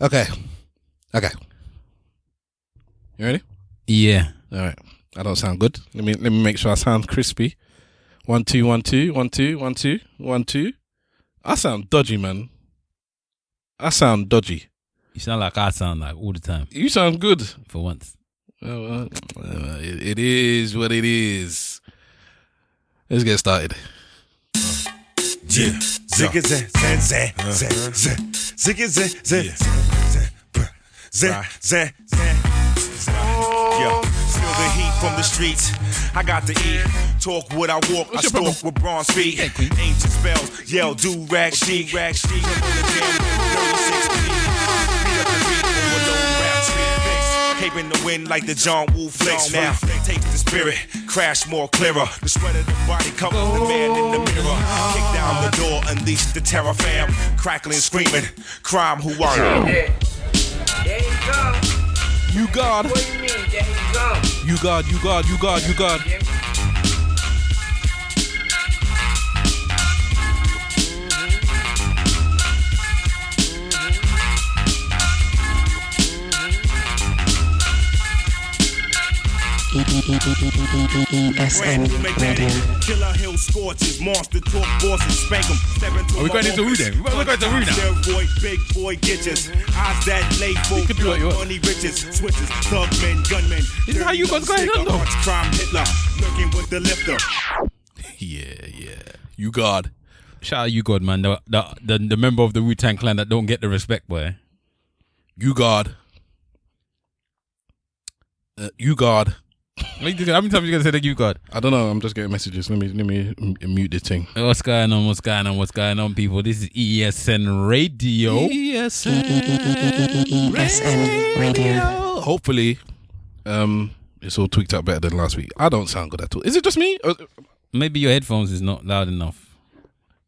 Okay. Okay. You ready? Yeah. All right. I don't sound good. Let me let me make sure I sound crispy. One two one two one two one two one two. I sound dodgy, man. I sound dodgy. You sound like I sound like all the time You sound good. for once. Oh, well, uh, it, it is what it is. Let's get started. Yeah. Zigga zag zag zag zag zag zigga zag Yo, feel the heat from the streets. I got to eat. Talk what I walk. I stalk with bronze feet. Ancient spells. Yell, do rag chic. Rag chic. Fix. In the wind like the John Woo flicks. Now, take the spirit. Crash more clearer. The sweat of the body cover the man in the mirror. Kick down the door. Unleash the terror fam. Crackling, screaming. Crime, who are you? There, there you go. U-God, What do you mean? There you go. U-God, you God, U-God, you God. ESN Radio. Killer Hill scorches, monster talk bosses, spank 'em, step into Are we my going into Wu office. then? We're going to Wu now. Steroid, big boy gitches, eyes that lay full, can do what you want. money riches, switches, thug men, gunmen. Isn't how you Dirty guys going young on, though? arch crime Hitler, lurking with the lifter. Yeah, yeah. U-God. Shout out you, God, man. The, the the the member of the Wu Tang Clan that don't get the respect, boy. U-God. Uh, U-God. How many times you gonna say that you, God? I don't know. I'm just getting messages. Let me let me mute this thing. What's going on? What's going on? What's going on, people? This is ESN Radio. ESN Radio. Hopefully, um, it's all tweaked out better than last week. I don't sound good at all. Is it just me? Uh, Maybe your headphones is not loud enough.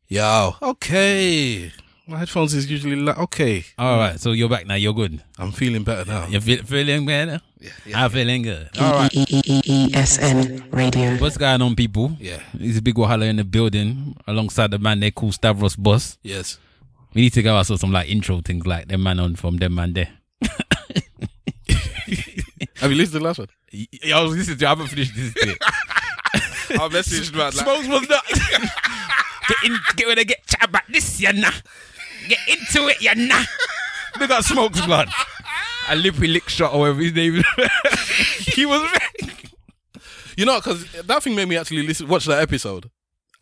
Yo, okay. My headphones is usually like okay. All right, so you're back now. You're good. I'm feeling better now. You're feel, feeling better. yeah. yeah, I'm feeling good. All right. ESN Radio. What's going on, people? Yeah. It's a big Wahala in the building alongside the man they call Stavros Boss. Yes. We need to go out so some like intro things like them man on from them man there. Have you listened to the last one? Yeah, I was listening to. I haven't finished this bit. I messaged man. Smokes was not. get in, get when they get chat about this, you nah. Get into it, you nah. They got smokes blood. A lippy lick shot or whatever his name is. he was You know, because that thing made me actually listen, watch that episode.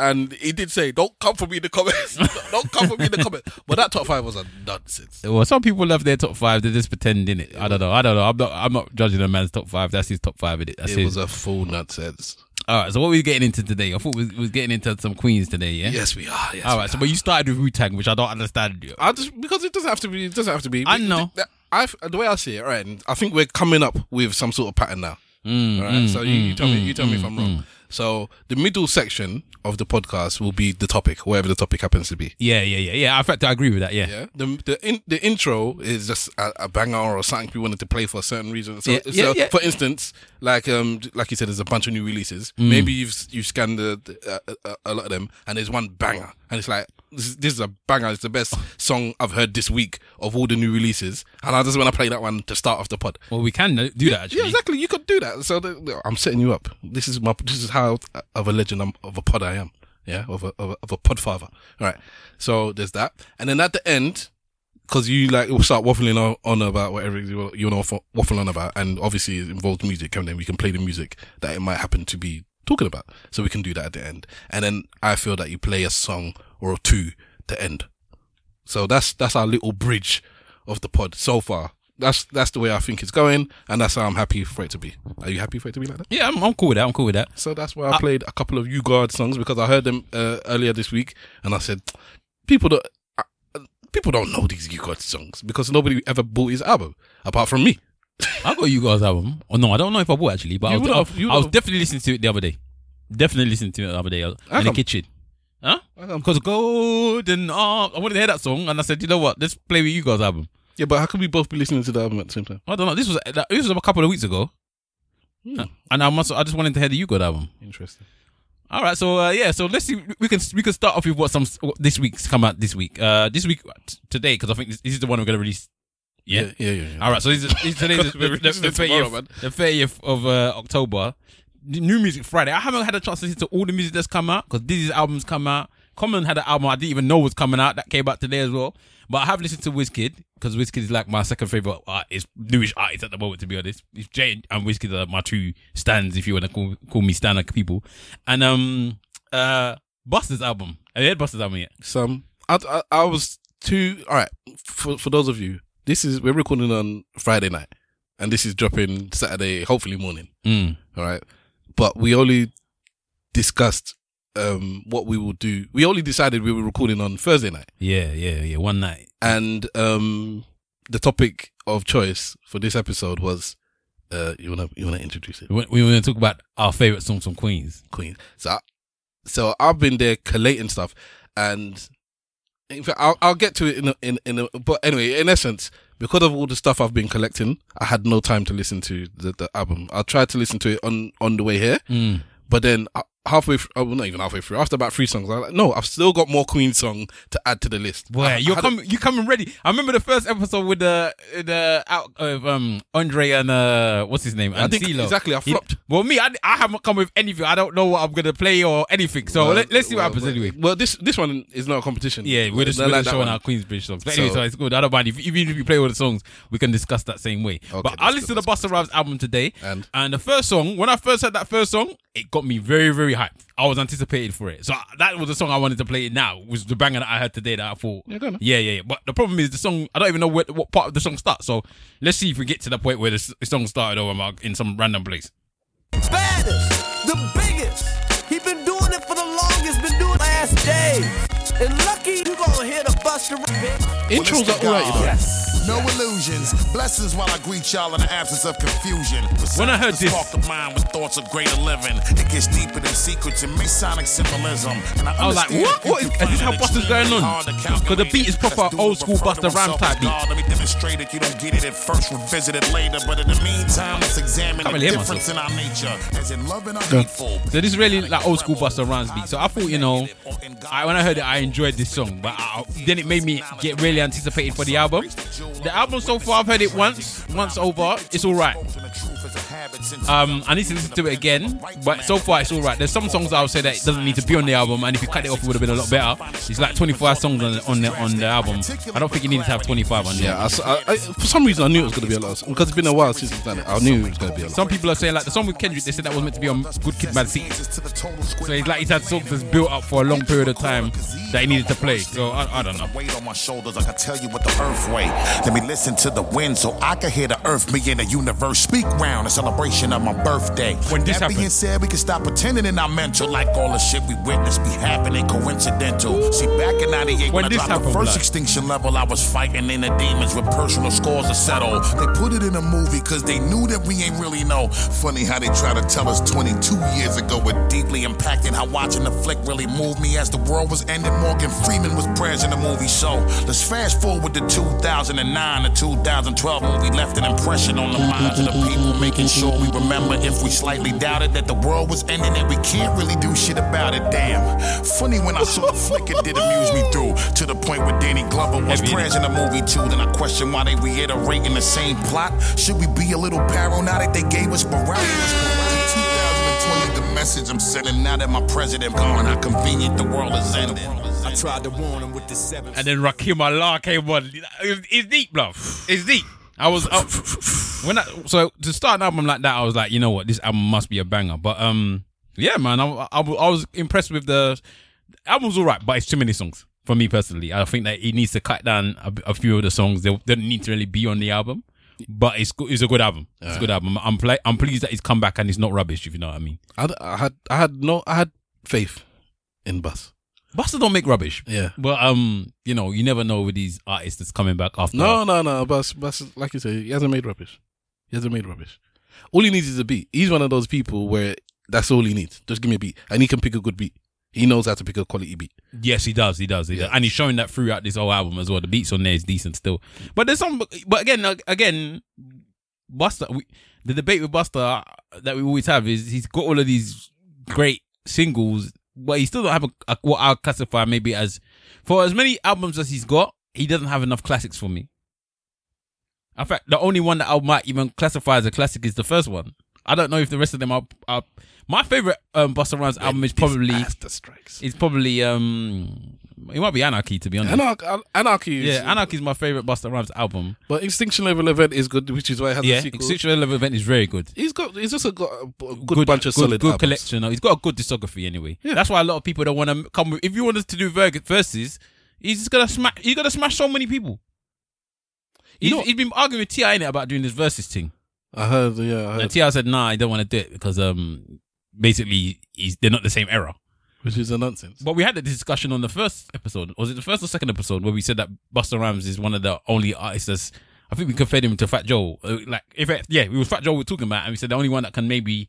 And he did say, don't come for me in the comments. don't come for me in the comments. But that top five was a nonsense. Well, some people love their top five. They're just pretending it. I don't know. I don't know. I'm not. I'm not judging a man's top five. That's his top five. It. That's It his. was a full nonsense. All right. So what are we getting into today? I thought we was getting into some queens today. Yeah. Yes, we are. Yes, All we right. So, are. but you started with Wu Tang, which I don't understand. I just because it doesn't have to be. It doesn't have to be. I know. I the way I see it, right? and I think we're coming up with some sort of pattern now. Mm, Right. mm, so you, you mm, tell me. mm, You tell me if mm, I'm wrong. So the middle section of the podcast will be the topic, whatever the topic happens to be. Yeah, yeah, yeah, yeah. In fact, I agree with that. Yeah. Yeah. The the in, the intro is just a, a banger or something we wanted to play for a certain reason. So, Yeah, so yeah, for instance, like um like you said, there's a bunch of new releases. Mm. Maybe you've you've scanned the, uh, a, a lot of them, and there's one banger, and it's like this is, this is a banger. It's the best song I've heard this week of all the new releases, and I just want to play that one to start off the pod. Well, we can do that actually. Yeah, exactly. You could do that. So the, I'm setting you up. This is my. This is how of a legend I'm, of a pod I am. Yeah, of a of a, of a pod father. All right. So there's that, and then at the end, because you like will start waffling on, on about whatever you you know waffle on about, and obviously it involves music, and then we can play the music that it might happen to be talking about. So we can do that at the end, and then I feel that you play a song or two to end. So that's that's our little bridge of the pod so far. That's that's the way I think it's going, and that's how I'm happy for it to be. Are you happy for it to be like that? Yeah, I'm, I'm cool with that. I'm cool with that. So that's why I played a couple of U-God songs because I heard them uh, earlier this week, and I said, people don't uh, people don't know these U-God songs because nobody ever bought his album apart from me. I got you guys album. Oh no, I don't know if I bought actually, but I You was, would I, have- you I was would have. definitely listening to it the other day. Definitely listening to it the other day. I was How in the come? kitchen. Huh? Come? Because golden arm. I wanted to hear that song, and I said, you know what? Let's play with you guys album. Yeah, but how could we both be listening to the album at the same time? I don't know. This was this was a couple of weeks ago, Hmm. and I must. I just wanted to hear the U-God album. Interesting. All right, so uh, yeah, so let's see. We can we can start off with what some what this week's come out this week. Uh, this week t- today because I think this, this is the one we're gonna release Yeah. Yeah, yeah, yeah. yeah. All right, so this is, today's the, the, This the, is tomorrow, 30th, the 30th of uh, October. New Music Friday. I haven't had a chance to listen to all the music that's come out because Dizzee's album's come out. Common had an album I didn't even know was coming out that came out today as well. But I have listened to Wizkid because Wizkid is like my second favorite artist, newish artist at the moment. To be honest, It's Jay and Wizkid are my two stands, if you want to call, call me stan like people. And um, uh, Busta's album. Have you heard Busta's album yet? Some. I, I, I was too. All right. For for those of you, this is we're recording on Friday night, and this is dropping Saturday, hopefully morning. Mm. All right. But we only discussed um what we will do. We only decided we were recording on Thursday night, Yeah, yeah, yeah. One night. and um the topic of choice for this episode was uh you wanna you wanna introduce it, We, we want to talk about our favorite songs from Queens. Queen. So I, so I've been there collating stuff, and in fact I'll I'll get to it in a, in in a, but anyway in essence. Because of all the stuff I've been collecting, I had no time to listen to the, the album. I tried to listen to it on, on the way here, Mm. But then halfway, through, oh, well, not even halfway through, after about three songs, I was like, no, I've still got more Queen song to add to the list. Boy, I- I you're a- coming. You coming ready? I remember the first episode with the the out of um Andre and uh what's his name? I and think CeeLo. exactly, I He- flopped. well, me, I, I haven't come with anything. I don't know what I'm gonna play or anything. So Well, let, us see what happens well, anyway. Well, this this one is not a competition. Yeah, we're just, we're like just showing one. our Queensbridge songs. But anyway, So- so it's good. I don't mind if even if you play all the songs, we can discuss that same way. Okay, but I listened to the Busta Rhymes album today, And? and the first song, when I first heard that first song, it got me very very hyped. I was anticipated for it, so that was the song I wanted to play it now. Was the banger that I heard today that I thought, Yeah, go on. yeah, yeah, yeah. But the problem is the song. I don't even know what, what part of the song starts. So let's see if we get to the point where the, the song started or I'm in some random place. baddest, the biggest. He been doing it for the longest, been doing it last days. And lucky you gonna hear the Busta Rhymes. Intros are alright, you know. No illusions. Blessings while I greet y'all in the absence of confusion. When I heard the this- spark of mind with thoughts of greater living. It gets deeper than secrets and Masonic symbolism. And I, I was like, what? if What is- is this find how it Busta's going on? Because the beat is proper old school refer to Busta Rhymes type as beat. God. Let me demonstrate it. You don't get it at first, revisit it later. But in the meantime, let's examine the really hear difference in our nature. As in loving or hateful. So this is really like old school Busta Rhymes beat. So I thought, you know, I, when I heard it, I enjoyed this song, but I, then it made me get really anticipated for the album. The album so far, I've heard it once, once over. It's all right. Um, I need to listen to it again, but so far it's all right. There's some songs I would say that it doesn't need to be on the album, and if you cut it off, it would have been a lot better. It's like 25 songs on the, on the on the album. I don't think you needed to have 25 on there. Yeah, I s- I- I- for some reason I knew it was going to be a lot because it's been a while since he's done it. I knew it was going to be a lot. Some people are saying like the song with Kendrick, they said that was meant to be on Good Kid, Mad City. So it's like he's had songs that's built up for a long period of time that he needed to play. So I, I don't know. Weight on my shoulders, I can tell you what the earth weigh. Let me listen to the wind so I can hear the earth, me and the universe speak round in celebration of my birthday. When this that being happened- said, we can stop pretending in our mental like all the shit we witnessed be happening coincidental. See, back in 98, When when, this I dropped the first Black. extinction level, I was fighting in the demons with personal scores to settle. They put it in a movie because they knew that we ain't really know. Funny how they try to tell us 22 years ago it deeply impacted how watching the flick really moved me as the world was ending. Morgan Freeman was prayers in the movie. So let's fast forward to 2009 to 2012 movie left an impression on the minds of the people, making sure we remember if we slightly doubted that the world was ending and we can't really do shit about it. Damn. Funny when I saw the flick, it did amuse me through to the point where Danny Glover was Heavy, prayers in the movie too. Then I question why they reiterating the same plot. Should we be a little paranoid they gave us morale? 2020, the message I'm sending now that my president gone. How convenient the world is ending. I tried to warn him with the seven. And then Rakim Allah came on. It's, it's deep, bro. It's deep. I was up when I so to start an album like that, I was like, you know what, this album must be a banger. But um, yeah, man, I, I, I was impressed with the, the album's all right, but it's too many songs for me personally. I think that he needs to cut down a, a few of the songs. They, they don't need to really be on the album, but it's good. It's a good album. It's a good album. I'm pla- I'm pleased that he's come back and it's not rubbish. If you know what I mean. I, I had I had no I had faith in Bus. Busta don't make rubbish. Yeah. But um, you know, you never know with these artists that's coming back after. No, no, no. Bus, Bus, like you say, he hasn't made rubbish. He hasn't made rubbish. All he needs is a beat. He's one of those people where that's all he needs. Just give me a beat, and he can pick a good beat. He knows how to pick a quality beat. Yes, he does. He does. He Yeah. does. And he's showing that throughout this whole album as well. The beats on there is decent still. But there's some. But again, uh, again, Busta. We, the debate with Busta that we always have is he's got all of these great singles, but he still don't have a, a what I'll classify maybe as for as many albums as he's got. He doesn't have enough classics for me. In fact, the only one that I might even classify as a classic is the first one. I don't know if the rest of them are. are my favorite um, Busta Rhymes album is probably is probably um it might be Anarchy to be honest. Anarchy, Anarchy is, yeah, Anarchy is my favorite Busta Rhymes album. but Extinction Level Event is good, which is why it has Yeah, a sequel. Extinction Level Event is very good. He's got, he's also got a good, bunch of good, solid good albums. collection. He's got a good discography anyway. Yeah. That's why a lot of people don't want to come. With, if you want us to do ver- verses, he's just gonna smash. He's gonna smash so many people. He's, You know- he's been arguing with T.I. in it about doing this verses thing, I heard, yeah, I and heard, T.I. said, "Nah, I don't want to do it because um, basically, he's they're not the same era." Which is a nonsense. But we had the discussion on the first episode. Was it the first or second episode where we said that Busta Rhymes is one of the only artists that's I think we compared him to Fat Joe. Uh, like if it, yeah, we was Fat Joe we were talking about, and we said the only one that can maybe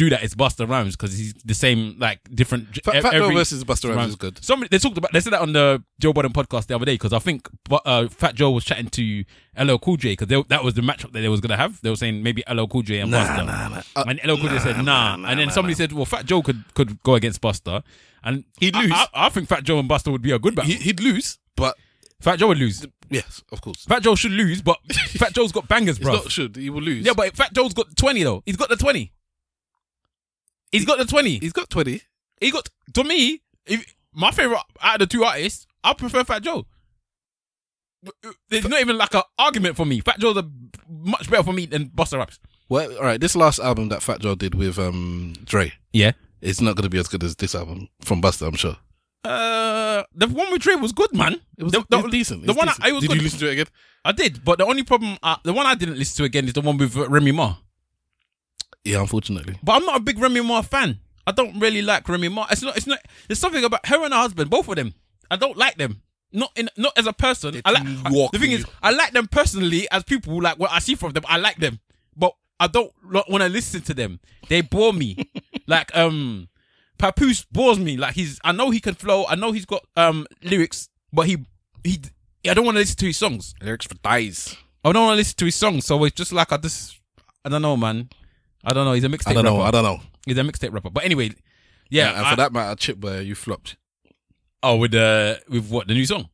do that is Busta Rhymes because he's the same like different. Fat, Fat Joe versus Busta Rhymes is good. Somebody they talked about they said that on the Joe Budden podcast the other day because I think uh, Fat Joe was chatting to LL Cool J because that was the matchup that they was gonna have. They were saying maybe LL Cool J and Busta. nah, nah. Uh, and LL Cool J said nah, and then somebody said well Fat Joe could could go against Busta and He'd lose. I, I think Fat Joe and Busta would be a good battle. He, he'd lose, but Fat Joe would lose. yes, of course. Fat Joe should lose, but Fat Joe's got bangers, bro. not should. He will lose. Yeah, but Fat Joe's got twenty though. He's got the twenty. He's got the twenty. he's got 20. He got to me. If my favorite out of the two artists, I prefer Fat Joe. There's not even like an argument for me. Fat Joe's a much better for me than Busta Raps. Well, all right. This last album that Fat Joe did with um Dre, Yeah. it's not going to be as good as this album from Busta. I'm sure. Uh, the one with Dre was good, man. It was, the, the- was decent. The was one decent. I, I was did good. you listen to it again? I did, but the only problem, uh, the one I didn't listen to again is the one with uh, Remy Ma. Yeah, unfortunately. But I'm not a big Remy Ma fan. I don't really like Remy Ma. It's not. It's not. There's something about her and her husband, both of them. I don't like them. Not in. Not as a person. I like. walk the thing is. I like them personally as people. Like what I see from them, I like them. But I don't want to listen to them. They bore me. like um, Papoose bores me. Like he's. I know he can flow. I know he's got um lyrics, but he he. I don't want to listen to his songs. Lyrics for dies. I don't want to listen to his songs. So it's just like I just. I don't know, man. I don't know. He's a mixtape I don't know. rapper. I don't know. He's a mixtape rapper. But anyway, yeah. and, and I- for that matter, Chip where you flopped. oh, with the with what the new song?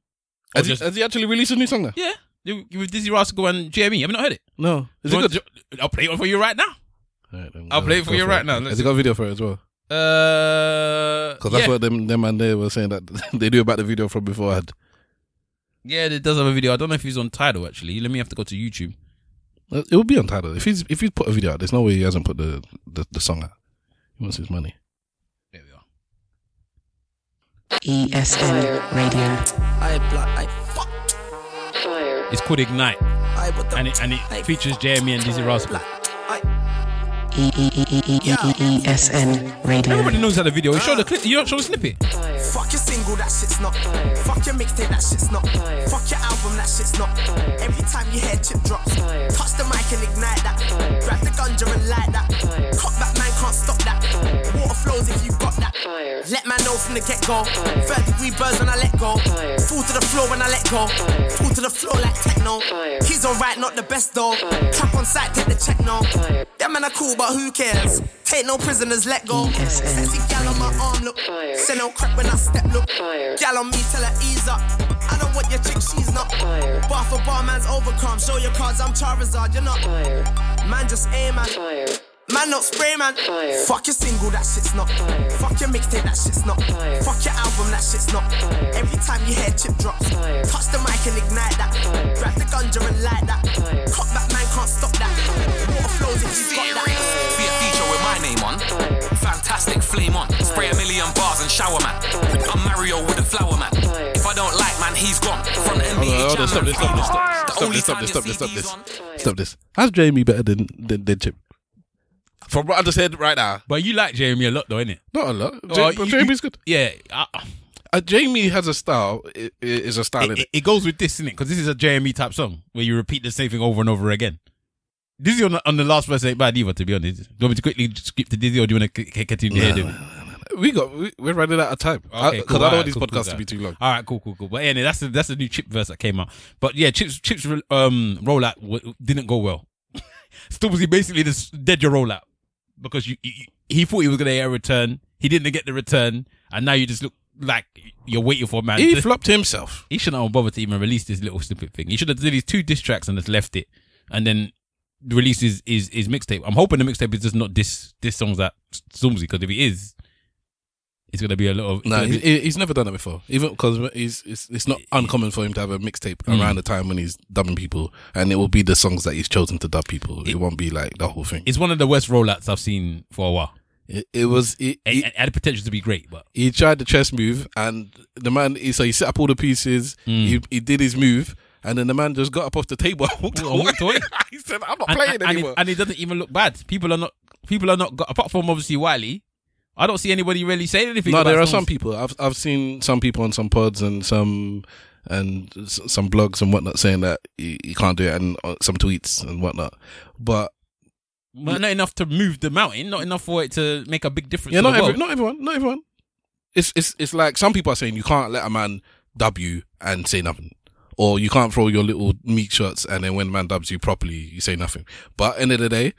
Or Has he, has he actually released a new song now? yeah, with Dizzee Rascal and JME. Have you not heard it? No. Is it good? I'll play it for you right now. Right, then I'll play it for you right now. Has he got a video for it as well? Uh, Because that's yeah. what them them and they were saying that they knew about the video from beforehand. yeah, it does have a video. I don't know if he's on Tidal actually. Let me have to go to YouTube. Uh, It will be on Tidal. If he's if he's put a video out, there's no way he hasn't put the the, the song out. He wants his money. There we are. ESN Radio. I block, I fuck, It's called Ignite, I and it and it features JME and Dizzee Rascal. E ESN Radio. Everybody knows how the video. is. show the clip. You don't show the snippet. Fuck your single, that shit's not. Fuck your mixtape, that shit's not. Fuck your album, that shit's not. Every time you hear chip drops, touch the mic and ignite that. Grab the ganja and light that. Cut back, man, can't stop that. Water flows if you got that. Fire. Let man know from the get go. Third degree birds when I let go. Fall to the floor when I let go. Fall to the floor like techno. He's alright, not the best though. Clap on sight, take the check no. Them man are cool, but who cares? Take no prisoners, let go. ESN Sexy gal on my arm, look. Fire. Send no crack when I step, look. Fire. Gal on me, tell her ease up. I don't want your chick, she's not. Fire. Bar for bar, man's overcome. Show your cards, I'm Charizard, you're not. Fire. Man, just aim, man. Man, not spray, man. Fuck your single, that shit's not. Fire. Fuck your mixtape, that shit's not. Fire. Fuck your album, that shit's not. Fire. Every time you hear chip drops, touch the mic and ignite that. Fire. Grab the ganja and light that. Fire. Cut back, man, can't stop that. Water flows if you got that. Be a feature with my name on. Fantastic flame on. Spray a million bars and shower man. I'm Mario with a flower man. If I don't like man, he's gone. Front Hold NBA on, hold on, jam stop man. this, stop this, stop, The stop this, stop this, stop this, stop this, on. stop this. How's JME better than than, than Chip? From what I just said right now, But you like JME a lot, though, innit? not a lot. Oh, Ja- you- JME's good. Yeah, I, Uh, JME has a style. i- i- Is a style. it, it, it goes with this, innit? Because this is a JME type song where you repeat the same thing over and over again. Dizzee on the, on the last verse ain't bad either, to be honest. Do you want me to quickly skip to Dizzee or do you want to continue to hear? We got. We, we're running out of time. Because Okay, I, don't want Alright, these cool, cool, podcasts to cool. be too long. All right, cool, cool, cool. But anyway, that's the, that's the new chip verse that came out. But yeah, chips chips um rollout w- didn't go well. Stormzy basically just dead your rollout because you, you he thought he was gonna get a return. He didn't get the return, and now you just look like you're waiting for a man. He to- flopped himself. he shouldn't have bothered to even release this little stupid thing. He should have did his two diss tracks and just left it, and then release his his, his mixtape. I'm hoping the mixtape is just not this this songs that Stormzy because if he is, it's gonna be a lot of. No, he, be- he's never done it before. Even because he's it's, it's not uncommon for him to have a mixtape Mm. around the time when he's dubbing people, and it will be the songs that he's chosen to dub people. It, won't be like the whole thing. it's one of the worst rollouts I've seen for a while. It, it was it, It, it had the potential to be great, but he tried the chess move, and the man. He, so he set up all the pieces. Mm. He he did his move, and then the man just got up off the table and walked away. walked away. he said, "I'm not and, playing and, and, anymore." it, and it doesn't even look bad. People are not. People are not. Apart from obviously Wiley, I don't see anybody really saying anything. no, there are songs. some people. I've I've seen some people on some pods and some and some blogs and whatnot saying that you, you can't do it, and uh, some tweets and whatnot. But but not enough to move the mountain. Not enough for it to make a big difference. yeah, not every, not everyone, not everyone. It's it's it's like some people are saying you can't let a man dub you and say nothing. Or you can't throw your little meat shots and then when a man dubs you properly, you say nothing. But end of the day,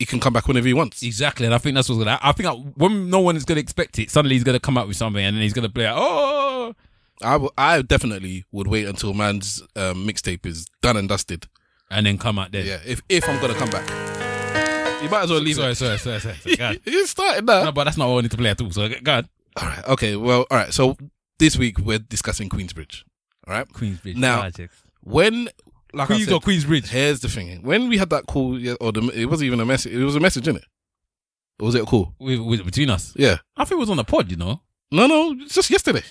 he can come back whenever he wants. Exactly, and I think that's what's gonna. I think I, when no one is gonna expect it, suddenly he's gonna come out with something, and then he's gonna play. Like, oh, I, w- I definitely would wait until man's um, mixtape is done and dusted. and then come out there. Yeah, if if I'm gonna come back, you might as well leave sorry, it. sorry, sorry, sorry. sorry. You started now. no, but that's not what I wanted to play at all. So, go God, All right. Okay. Well. All right. So this week we're discussing Queensbridge. All right. Queensbridge. Now, projects. When like Queens I said, or Queensbridge? Here's the thing. When we had that call, yeah, or the, it wasn't even a message. It was a message, innit? Or was it a call? With, with, between us, Yeah. I think it was on the pod. You know. No, no. it's Just yesterday.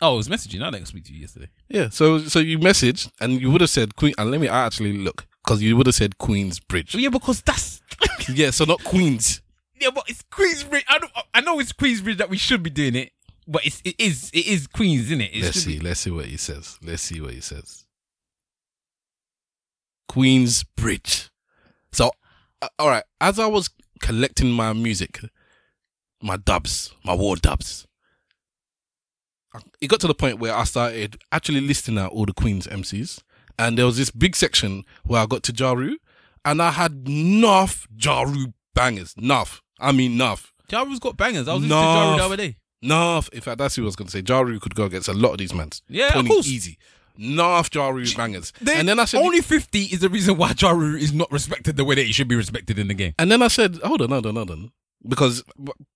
Oh, it was messaging. I didn't speak to you yesterday. Yeah. So so you messaged and you would have said Queen. And let me I actually look because you would have said Queensbridge. Yeah, because that's yeah. So not Queens. yeah, but it's Queensbridge. I don't, I know it's Queensbridge that we should be doing it, but it's it is it is Queens, isn't it? It Let's see. be- Let's see what he says. Let's see what he says. Queensbridge. So, uh, all right. As I was collecting my music, my dubs, my war dubs, it got to the point where I started actually listing out all the Queens MCs, and there was this big section where I got to Ja Rule, and I had enough Ja Rule bangers. Enough. I mean, enough. Ja Rule's got bangers. I was listening to Ja Rule the other day. Enough. In fact, that's who I was going to say. Ja Rule could go against a lot of these mans. Yeah, of course. Easy. Enough Ja Rule bangers. They- and then I said, only fifty is the reason why Ja Rule is not respected the way that he should be respected in the game. and then I said, hold on, hold on, hold on, because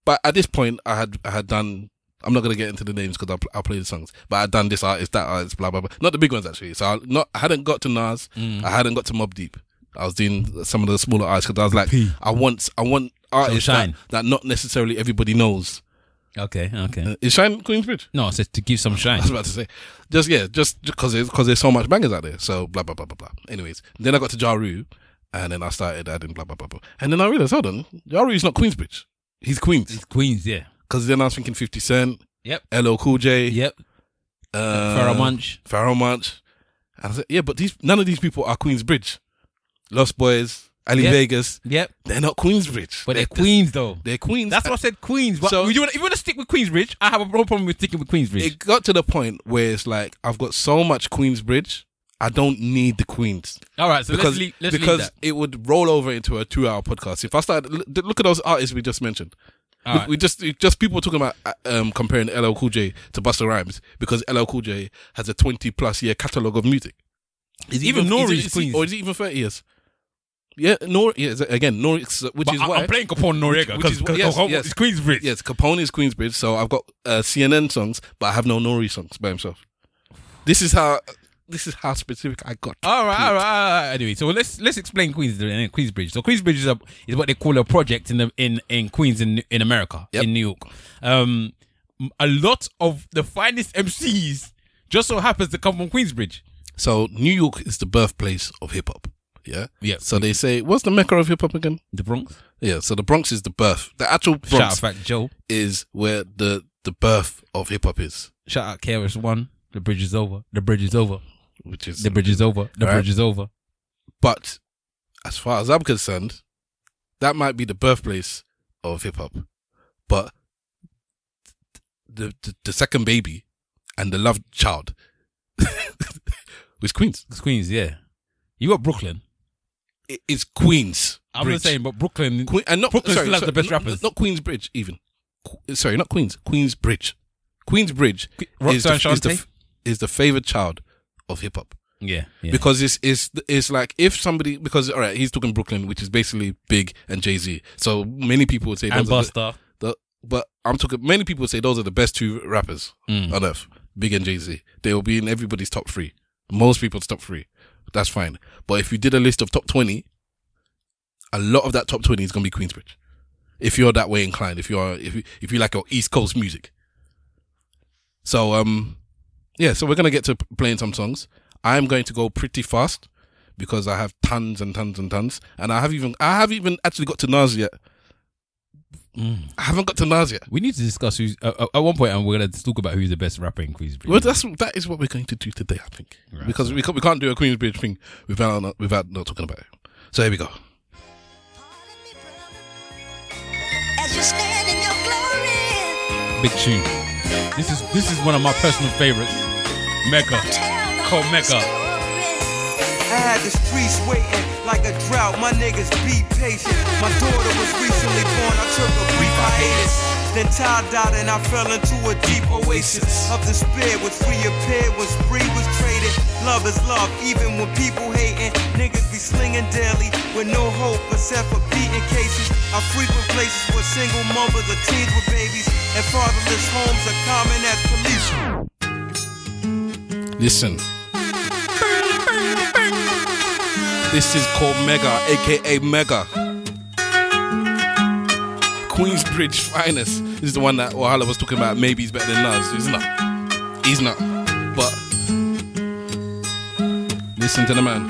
but at this point I had I had done. I'm not gonna get into the names because I'll, I'll play the songs, but I'd done this artist, that artist, blah blah blah. Not the big ones actually. So I not I hadn't got to Nas, Mm. I hadn't got to Mobb Deep. I was doing some of the smaller artists because I was like, I want I want artists that, that not necessarily everybody knows. Okay, okay. Uh, Is Shine Queensbridge? No, it says to give some shine. I was about to say, just yeah, just because because there's so much bangers out there. So blah blah blah blah blah. Anyways, then I got to Ja Rule, and then I started adding blah blah blah blah, and then I realized, hold on, Ja Rule is not Queensbridge, he's Queens. He's Queens, yeah. Because then I was thinking Fifty Cent, Yep. LL Cool J, Yep. uh, Pharoahe Monch. Pharoahe Monch. And I said, yeah, but these none of these people are Queensbridge. Lost Boyz, Ali Yep. Vegas, Yep. they're not Queensbridge, But they're Queens though. They're Queens. That's what I said, Queens. But So- if you want, if you want to stick with Queensbridge, I have a no problem with sticking with Queensbridge. it got to the point where it's like I've got so much Queensbridge, I don't need the Queens. All right, so because let's leave, let's leave because it would roll over into a two-hour podcast. If I started, look at those artists we just mentioned. All We- right. We just just people talking about uh, um, comparing LL Cool J to Busta Rhymes because LL Cool J has a twenty-plus year catalog of music. Is Even is Nori's he- is he- Queens. or is it even thirty years? Yeah, Nori. Yeah, again, Nori, which But is I, why I'm playing Capone Noreaga which is because yes, yes. it's Queensbridge. Yes, Capone is Queensbridge, so I've got uh, CNN songs, but I have no Nori songs by himself. This is how this is how specific I got. All right, all right, all right. Anyway, so let's let's explain Queens uh, Queensbridge. So Queensbridge is a is what they call a project in the in in Queens in in America Yep. in New York. Um, a lot of the finest MCs just so happens to come from Queensbridge. So New York is the birthplace of hip hop. Yeah. Yeah. So they say, what's the mecca of hip hop again? The Bronx. Yeah. So the Bronx is the birth. The actual Shout out Bronx Fat Joe. is where the the birth of hip hop is, Shout out KRS One. The bridge is over. The bridge is over. which is The bridge is over. The right. bridge is over. But as far as I'm concerned, that might be the birthplace of hip hop, but the, the the second baby and the love child was Queens. It's Queens, yeah. You got Brooklyn. It's Queens. I'm Bridge. not saying, but Brooklyn. Queen, and not Brooklyn sorry, still has sorry, the best not- rappers. Not Queens Bridge, even. Qu- Sorry, not Queens. Queens Bridge. Queensbridge is the, is, the, is the favorite child of hip hop. Yeah, yeah. Because it's, it's it's like if somebody because all right he's talking Brooklyn which is basically Big and Jay Z so many people would say and are the- the, but I'm talking many people would say those are the best two rappers Mm. on earth Big and Jay Z they will be in everybody's top three most people's top three that's fine. But if you did a list of top twenty a lot of that top twenty is gonna be Queensbridge. If you're that way inclined if you're if you, if you like your East Coast music. So um yeah so we're gonna get to playing some songs. I'm going to go pretty fast because I have tons and tons and tons, and I have even I have even actually got to Nas yet. I haven't got to Nas yet. We need to discuss who's uh, at one point, and we're going to talk about who's the best rapper in Queensbridge. Well, that's that is what we're going to do today, I think, Right, because we can't, we can't do a Queensbridge thing without not, without not talking about it. So here we go. As you stand in your glory, Big tune. This is this is one of my personal favorites. Mecca, called Mecca. I had the streets waiting like a drought. My niggas be patient. My daughter was recently born. I took a brief hiatus. Then and I fell into a deep oasis of despair. Was was traded. Love is love, even when people hating. Niggas be slinging daily with no hope except for beating cases. I frequent places where single mothers teens with babies and fatherless homes are common as police. Listen. This is called Mega, aka Mega. Queensbridge finest. This is the one that Wahala was talking about. Maybe he's better than us. He's not. He's not. But listen to the man.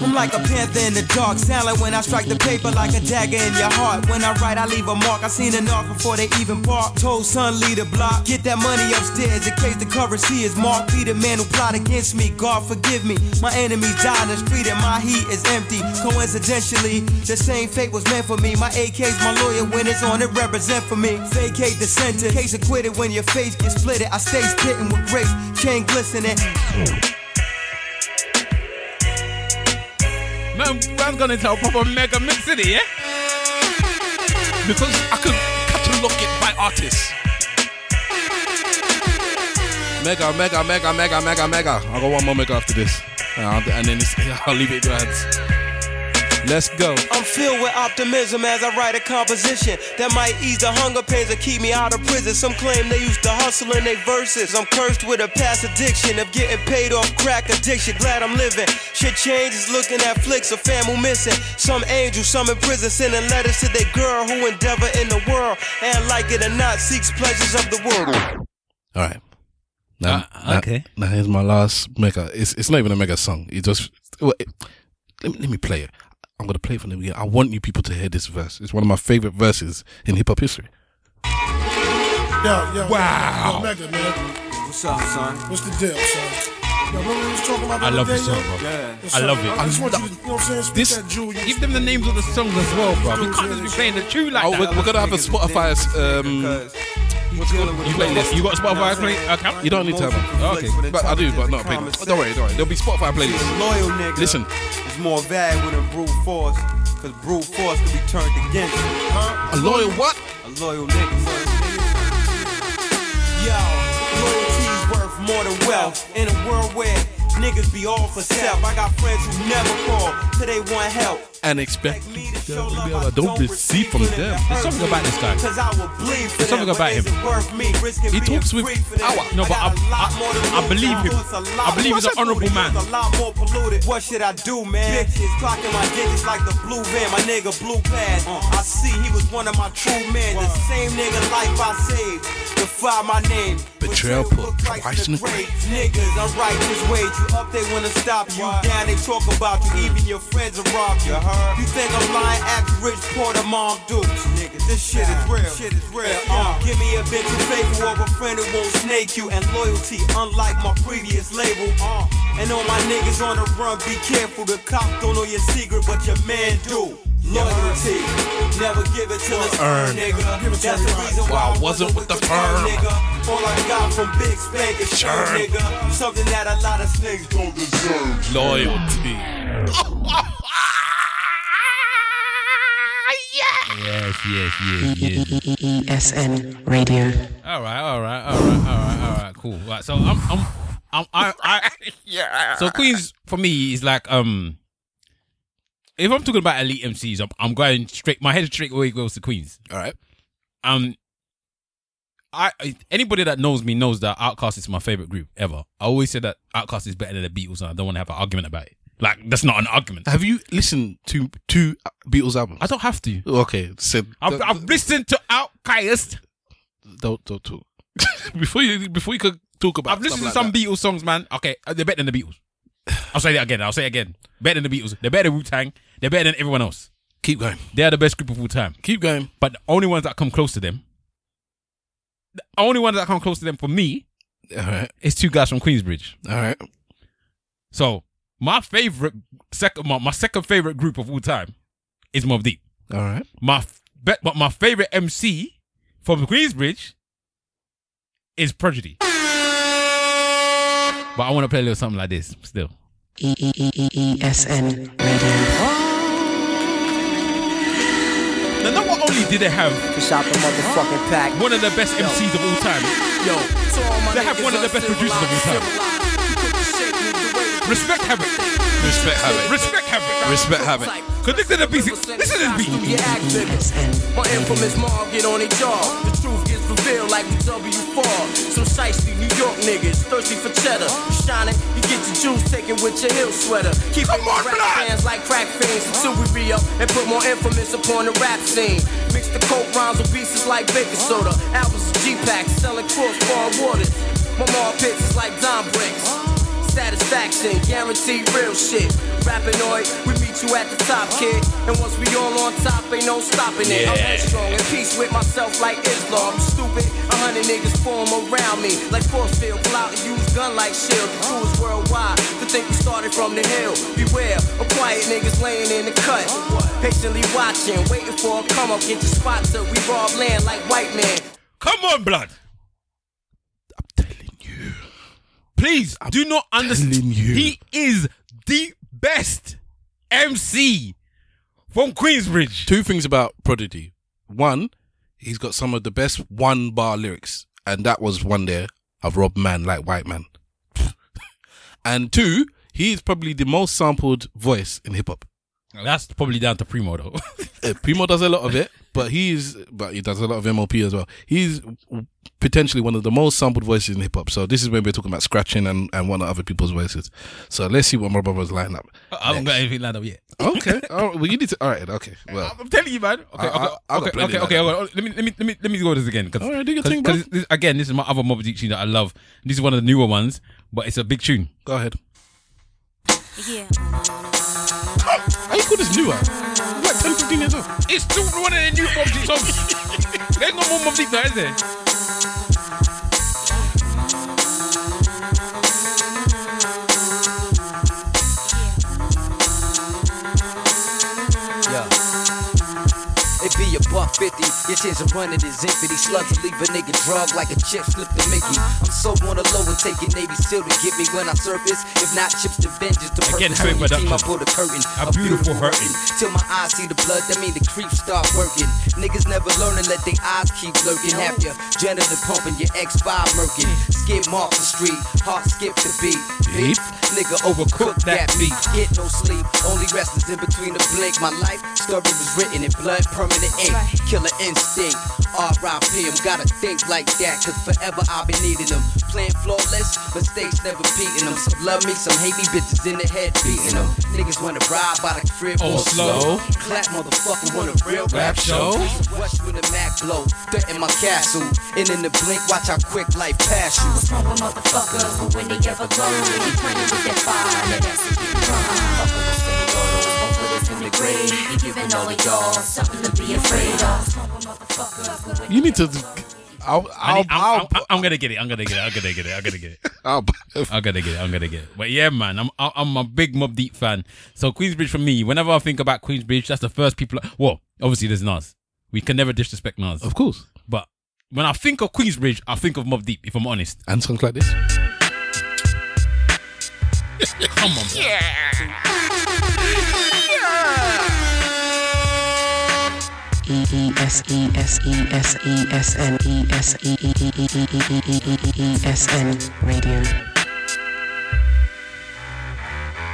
I'm like a panther in the dark, silent when I strike the paper like a dagger in your heart. When I write, I leave a mark. I seen enough before they even bark. Told son, lead a block. Get that money upstairs in case the currency is marked. Be the man who plot against me. God forgive me. My enemies die in the street and my heat is empty. Coincidentally, the same fate was meant for me. My AK's my lawyer when it's on it represent for me. Vacate the sentence. Case acquitted when your face gets splitted. I stay spitting with grace, chain glistening. Man, man's gonna tell proper Mega mix it, yeah? Because I could catalog it by artists. Mega, mega, mega, mega, mega, mega. I got one more mega after this. Uh, and then I'll leave it in your hands. Let's go. I'm filled with optimism as I write a composition that might ease the hunger pains or keep me out of prison. Some claim they used to hustle in their verses. I'm cursed with a past addiction of getting paid off crack addiction. Glad I'm living. Shit changes looking at flicks of family missing. Some angels, some in prison, sending letters to their girl who endeavor in the world and like it or not seeks pleasures of the world. All right. Now, Uh, now- okay. Now, here's my last mega. It's it's not even a mega song. It just well, it- let me let me play it. I'm gonna play it from the beginning. I want you people to hear this verse. It's one of my favorite verses in hip hop history. Yo, yo, Wow. Yo, Mega, man. What's up, son? What's the deal, son? Yo, remember we was talking about the I love day, this song, bro. Yeah. I love it. I just want you to, you know what I'm saying? This- that Give them the names of the songs as well, bro. We can't just be playing the tune like Oh, that. we're, we're gonna have a Spotify. Um, You, play this. you got Spotify play- account? you don't need to have one. Oh, okay. But I do, but not. Pay. Don't worry, don't worry. There'll be Spotify playlists. Loyal nigga. Listen. It's more valuable than brute force. Cause brute force can be turned against you. A loyal what? A loyal nigga. Yo, loyalty's worth more than wealth. In a world where niggas be all for self. I got friends who never call till they want help. And expect to be able I to don't receive from them. There's something about this guy. Cause I will bleed for There's something about him. is it worth me risking He talks with power. No, but I- I- I believe him. It's a lot I believe he's an honorable man. It's a lot more polluted. What should I do, man? Bitches clocking my digits like the blue van. My nigga blue pass. I see he was one of my true men. The same nigga life I saved. Defy my name. Betrayal put Christ in the grave. Niggas, I'm right this way. You up, they wanna stop you. Down, they talk about you. Even your friends will rob you. You think I'm lying? Act rich, poor the mom dukes. Niggas, this shit is real. Shit is real. Uh, give me a bitch who faithful of a friend who won't snake you. And loyalty, unlike my previous label. Uh, and all my niggas on the run, be careful. The cop don't know your secret, but your man do. Loyalty, never give it till it's earned, nigga. That's the reason why I wasn't with the firm, nigga. All I got from Big Spank is churn, nigga. Something that a lot of snakes don't deserve. Loyalty. Yes, yes, yes, yes. EESN Radio. All right, all right, all right, all right, all right, cool. Right, so I'm, I'm, I'm, I, I, yeah. So Queens for me is like um, if I'm talking about elite MCs, I'm, I'm going straight. My head straight away goes to Queens. All right. Um, I anybody that knows me knows that Outkast is my favorite group ever. I always say that Outkast is better than the Beatles, and I don't want to have an argument about it. Like that's not an argument. Have you listened to two Beatles albums? I don't have to. Okay, so I've, I've listened to Outkast. don't don't talk before you before you could talk about. I've listened to some like Beatles songs, man. Okay, uh, they're better than the Beatles. I'll say that again. I'll say it again. Better than the Beatles. They're better than Wu Tang. They're better than everyone else. Keep going. They're the best group of all time. Keep going. But the only ones that come close to them, the only ones that come close to them for me, All right. is two guys from Queensbridge. All right. So my favorite second, my, my second favorite group of all time is Mobb Deep. All right. My f- bet, but my favorite MC from Queensbridge is Prodigy. But I want to play a little something like this still. EESN Radio. Now, not what only did they have Shot the motherfucking pack. one of the best MCs of all time, Yo, to all my they have niggas one of the best producers of all time. Respect Havoc. Respect Havoc. Respect Havoc. Respect Havoc. Cause this is the beat. This is the beat. You act. My infamous mom get on their jaw. The truth gets revealed like we W4. Some shiesty New York niggas thirsty for cheddar. You shining, you get your juice taken with your hill sweater. Keep it on, rap fans like crack fiends until we re up and put more infamous upon the rap scene. Mix the coke rhymes with pieces like baking soda. Albums of G-Packs selling crossbar waters. My mom pits is like Don bricks. Satisfaction, guaranteed real shit. Rappinoid, we meet you at the top, kid. And once we all on top, ain't no stopping it. I'm headstrong in peace with myself like Islam. You stupid, a hundred niggas form around me. Like force field, pull out and use gun like shield. The crew is worldwide. To think we started from the hill. Beware of quiet niggas laying in the cut. Patiently watching, waiting for a come up, get your spot till we rob land like white man. Come on, blood. Please i do not understand. you. He is the best MC from Queensbridge. Two things about Prodigy. One, he's got some of the best one bar lyrics, and that was one there. I've robbed man like white man. and two, he is probably the most sampled voice in hip hop. That's probably down to Primo though. Uh, Primo does a lot of it, but he's but he does a lot of MOP as well. He's potentially one of the most sampled voices in hip hop. So this is when we're talking about scratching and, and one of other people's voices. So let's see what my brothers line up. I haven't got anything lined up yet. Okay. All right. Oh, well, you need to. All right. Okay. Well. I'm telling you, man. Okay, I- I- okay, I've got okay, okay, lined okay, okay. Let me let me let me let me go with this again. Cause, All right, do your cause- thing, bro. this- again, this is my other Mobb Deep tune that I love. This is one of the newer ones, but it's a big tune. Go ahead. Yeah. How you call this newer? Like 10, 15 years old. It's still one of the new Deep songs. There's no more Deep now, is there? A buck fifty. Your chance of running is empty. Slugs will leave a nigga drug like a chip slip to Mickey. I'm so on the low and taking Navy SEAL to get me when I surface. If not chips to vengeance, the Again, Havoc team, I pull the curtain. A beautiful hurting. Till my eyes see the blood, that mean the creeps start working. Niggas never learn and let their eyes keep lurking. Have your janitor pumping, your X5 murking. Skip off the street, heart skip the beat. Beef, nigga overcooked that meat. Get no sleep, only rest is in between the blink. My life story was written in blood, permanent ink. Killer instinct, R.I.P. I'm gotta think like that, cause forever I've been needing them. Playing flawless, mistakes never beating them. Some love me, some hate me, bitches in the head beating them. Niggas wanna ride by the crib Oh, all slow. Clap, motherfucker, want a real Rap rap show. show. Rush with a Mac blow, threaten my castle. And in the blink, watch how quick life pass you. What's wrong with motherfuckers? But when they ever go, they be playing with that fire. Now that's a big crime. Fuck with us in the ghetto, fuck with us in the grave. He giving all of y'all something to be afraid of. What's wrong with motherfuckers? But when You need to. I'll. I I'll. need- I'm, I'll, I'm, I'm gonna get it. I'm gonna get it. I'm gonna get it. I'm gonna get it. I'll, I'm gonna get it. I'm gonna get it. But yeah, man, I'm I'm a big Mobb Deep fan. So Queensbridge for me, whenever I think about Queensbridge, that's the first people. Well, obviously there's Nas. We can never disrespect Nas, Of course. but when I think of Queensbridge, I think of Mobb Deep. If I'm honest, And songs like this. come on, bro. EESN S E S E S E S N E S E E E E E E E E E E S N Radio.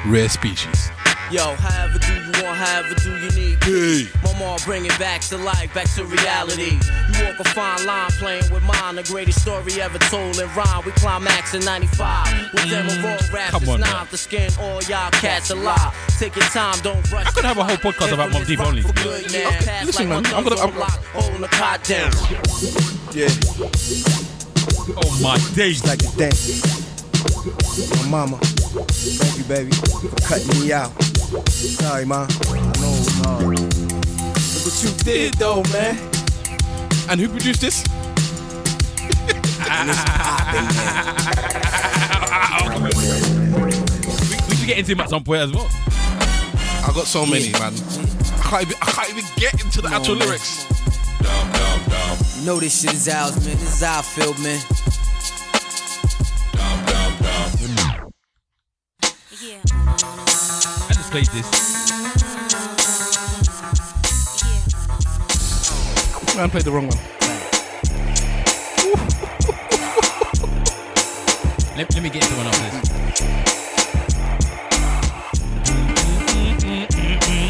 Rare species. Yo, however do you want, however do you need. Hey. My mom bring it back to life, back to reality. You walk a fine line playing with mine, the greatest story ever told in rhyme. We climax in 95. With them raw mm. raps, Come it's on, nine man. skin all y'all cats alive. Take your time, don't rush. I could have a whole podcast about Mobb Deep only. Listen, man, I'm gonna- I'm- Holding the cot down. Yeah, Oh my days. like to dance. My mama, thank you, baby, for cutting me out. Sorry, ma. I know it was hard. Look what you did, though, man. And who produced this? We, we should get into him at some point as well. I got so many, man. I can't even, I can't even get into the actual man. lyrics. You know this shit is ours, man. This is our field, man. I just played this. Man, played the wrong one. Let, let me get into one of this.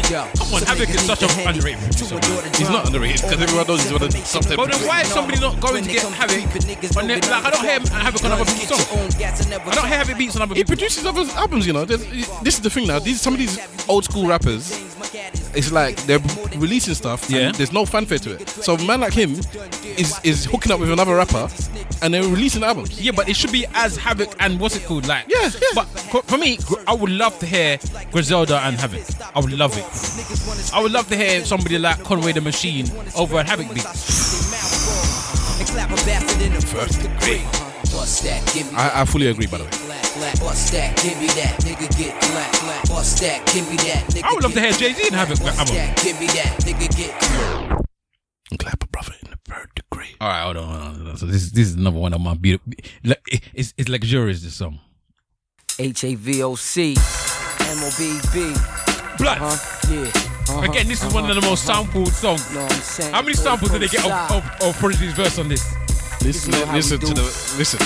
Come on, Havoc is such an underrated producer. He's not underrated because everyone knows he's one of the top 10 But then why is somebody not going to get Havoc on their, like, I don't hear Havoc on other people's songs. I don't hear Havoc beats on other He people's produces other albums, you know. There's, this is the thing now. These some of these old school rappers, it's like they're releasing stuff. Yeah. And there's no fanfare to it. So a man like him is is hooking up with another rapper, and they're releasing albums. Yeah, but it should be as Havoc and what's it called? Like, Yeah, yeah. But for me, I would love to hear Griselda and Havoc. I would love it. I would love to hear somebody like Conway the Machine over at Havoc beats. And clap a bastard the first degree. That, give me I, I fully agree, by the way. black, black. Bust that, give me that, nigga get black, black. Bust that, give me that, nigga I would love to hear Jay Z and Havoc Bust album. that, give me that, nigga get clap a brother in the third degree. All right, hold on, hold on. So this this is another one of my beautiful. It's it's luxurious. This song. H A V O C M O B B. Blood. Uh-huh, yeah. Uh-huh, Again, this is one of the most sampled songs. Know what I'm saying? How many samples did they get of, Both of, of Prodigy's verse on this? Listen, You know listen to the listen.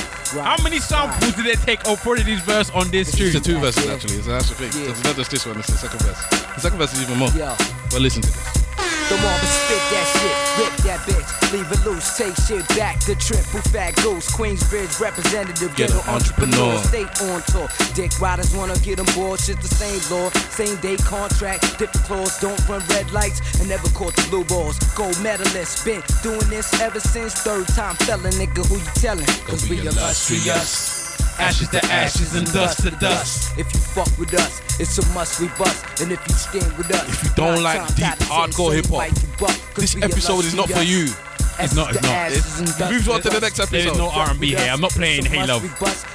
How many samples did they take of Prodigy's verse on this tune? It's the two verses actually. So that's the thing. Yeah. It's not just this one. It's the second verse. The second verse is even more. Yo. But listen to this. The Marvin spit that shit, rip that bitch, leave it loose, take shit back. The triple fat goose, Queensbridge representative, Get ghetto an entrepreneur. entrepreneur, stay on tour. Dick riders wanna get on board, shit the same law, same day contract, different clause, don't run red lights, and never caught the blue balls. Gold medalist, been doing this ever since third time felon, nigga, who you telling? Cause we illustrious. Ashes to ashes and dust to dust. If you fuck with us, it's a must we bust. And if you stand with us, If you don't like deep out of ten, hardcore hip-hop, fight you buck, 'cause This episode is not for you. It's not, it's not. It's- moves on to the next episode. There is no R&B here. I'm not playing Hey Love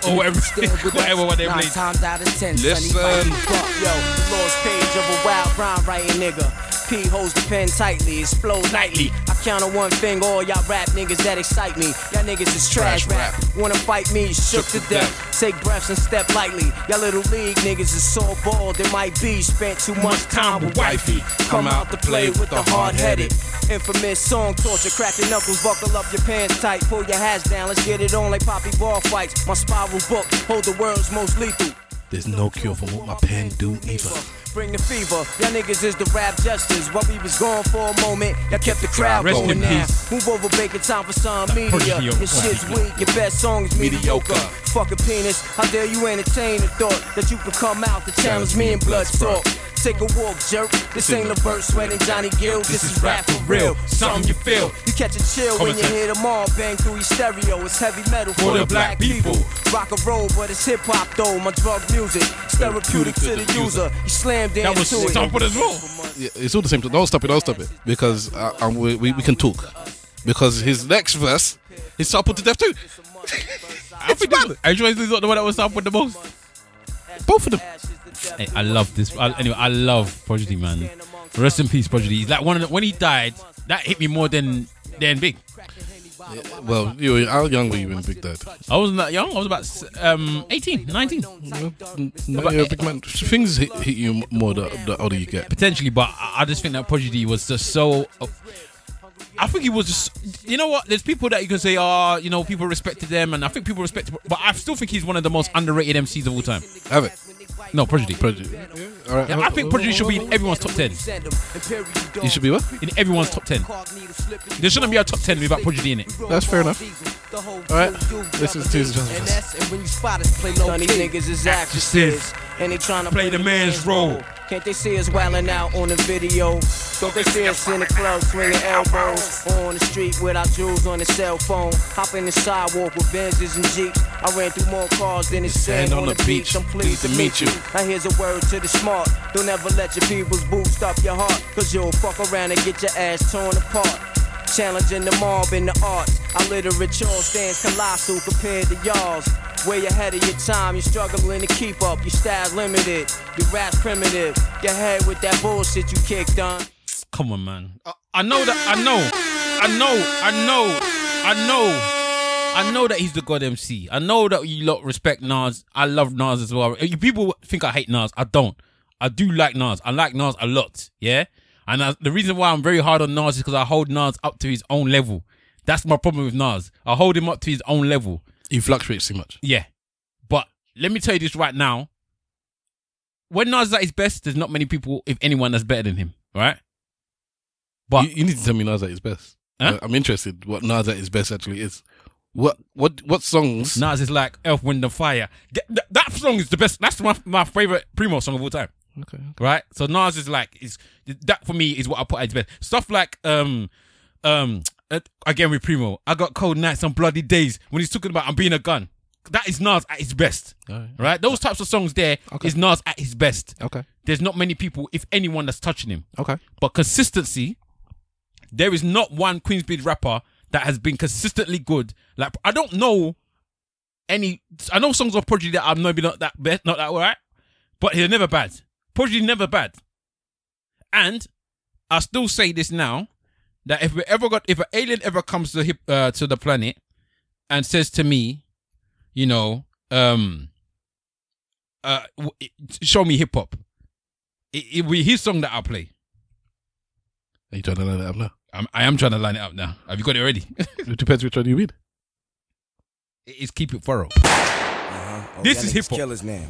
or whatever, whatever what they Nine play. times out of ten, Listen. Sonny fight you buck. Yo, the lost page of a wild rhyme writing nigga. P holds the pen tightly, explode nightly. I count on one thing, all y'all rap niggas that excite me. Y'all niggas is trash, Trash rap. Wanna fight me, shook, to death. Take breaths and step lightly. Y'all little league niggas is so bald, they might be spent too much time with wifey. Come out to play with the hard headed. Infamous song torture, crack your knuckles, buckle up your pants tight, pull your hats down, let's get it on like poppy ball fights. My spiral book, hold the world's most lethal. There's no cure for what my pen do either. Bring the fever, y'all niggas is the rap justice. While we was gone for a moment, y'all kept the crowd Rest going in now. peace. Move over, bacon time for some Prodigy media. Your shit's weak, your best song is mediocre. Mediocre. Fucking penis, how dare you entertain the thought that you could come out to challenge me in blood talk. Take a walk, jerk. This ain't a verse sweating Johnny Gill. This is rap for real. Something you feel. You catch a chill when you hear them all bang through your stereo. It's heavy metal for, the black people. Rock and roll, but it's hip hop though. My drug music, it's therapeutic to the user. You slam That was dance to it. sampled as well. Yeah, it's all the same. Don't stop it. Don't stop it. Because uh, um, we, we we can talk. Because his next verse is sampled to death too. I think this, are you sure this not the one that was sampled the most? Both of them. Hey, I love this. I, anyway, I love Prodigy, man. Rest in peace, Prodigy. He's like one of the, when he died, that hit me more than than Big. Well, you were, how young were you when Big died? I wasn't that young. I was about um 18, 19. No, you're a big man. Things hit, hit you more the, the older you get. potentially, but I I just think that Prodigy was just so. Uh, I think he was just. You know what? There's people that you can say, oh, you know, people respected them, and I think people respect. But I still think he's one of the most underrated MCs of all time. Have it. No, Prodigy. Prodigy. All right. Yeah, I think Prodigy should be in everyone's top ten. He should be what? In everyone's top ten. There shouldn't be a top ten without Prodigy in it. That's fair enough. All right. This is Tuesday Justice. And when you spot us, play low These niggas is actresses. And they trying to Play the man's role. Can't they see us wildin' out on the video? Don't they see us in the club swinging elbows? Or on the street with our jewels on the cell phone. Hopping the sidewalk with Benzes and Jeeps. I ran through more cars than it's sand on the beach. I'm pleased to meet you. Now here's a word to the smart. Don't ever let your people's boost up your heart. Cause you'll fuck around and get your ass torn apart. Challenging the mob in the arts. Our literature stands colossal compared to y'all's. Way ahead of your time, you're struggling to keep up. Your style's limited, your rap's primitive. Your head with that bullshit you kicked on. Come on, man. I, I know that. I know. I know. I know. I know. I know that he's the god MC. I know that you lot respect Nas. I love Nas as well. You people think I hate Nas. I don't. I do like Nas. I like Nas a lot. Yeah. And I, the reason why I'm very hard on Nas is because I hold Nas up to his own level. That's my problem with Nas. I hold him up to his own level. He fluctuates too much. Yeah. But let me tell you this right now. When Nas is at his best, there's not many people, if anyone, that's better than him. Right? But you, you need to tell me Nas at his best. Huh? Uh, I'm interested what Nas at his best actually is. What what what songs? Nas is like Earth, Wind and Fire. Get- th- that song is the best. That's my my favorite Primo song of all time. Okay. Right. So Nas is like is that for me is what I put at best. Stuff like um um uh, again with Primo. I got cold nights and bloody days when he's talking about I'm being a gun. That is Nas at his best. Alright. Right. Those types of songs there is Nas at his best. Okay. There's not many people, if anyone, that's touching him. Okay. But consistency, there is not one Queensbridge rapper that has been consistently good. Like I don't know any. I know songs of Prodigy that are maybe not that best, not that alright, but they're never bad. Prodigy never bad. And I still say this now that if we ever got if an alien ever comes to hip, uh, to the planet and says to me, you know, um, uh, show me hip hop, it, it will be his song that I'll play. Are you trying to it up now? I'm, I am trying to line it up now. Have you got it already? It depends which one you read. it's keep it thorough. Oh, This is hip hop. Killers now.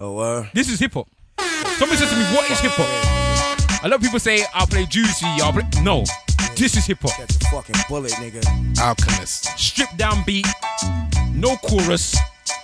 Oh, uh. This is hip hop. Somebody says to me, "What is hip hop?" A lot of people say, "I'll play Juicy." I'll play. No, this is hip hop. Catch a fucking bullet, nigga. Alchemist. Strip down beat, no chorus.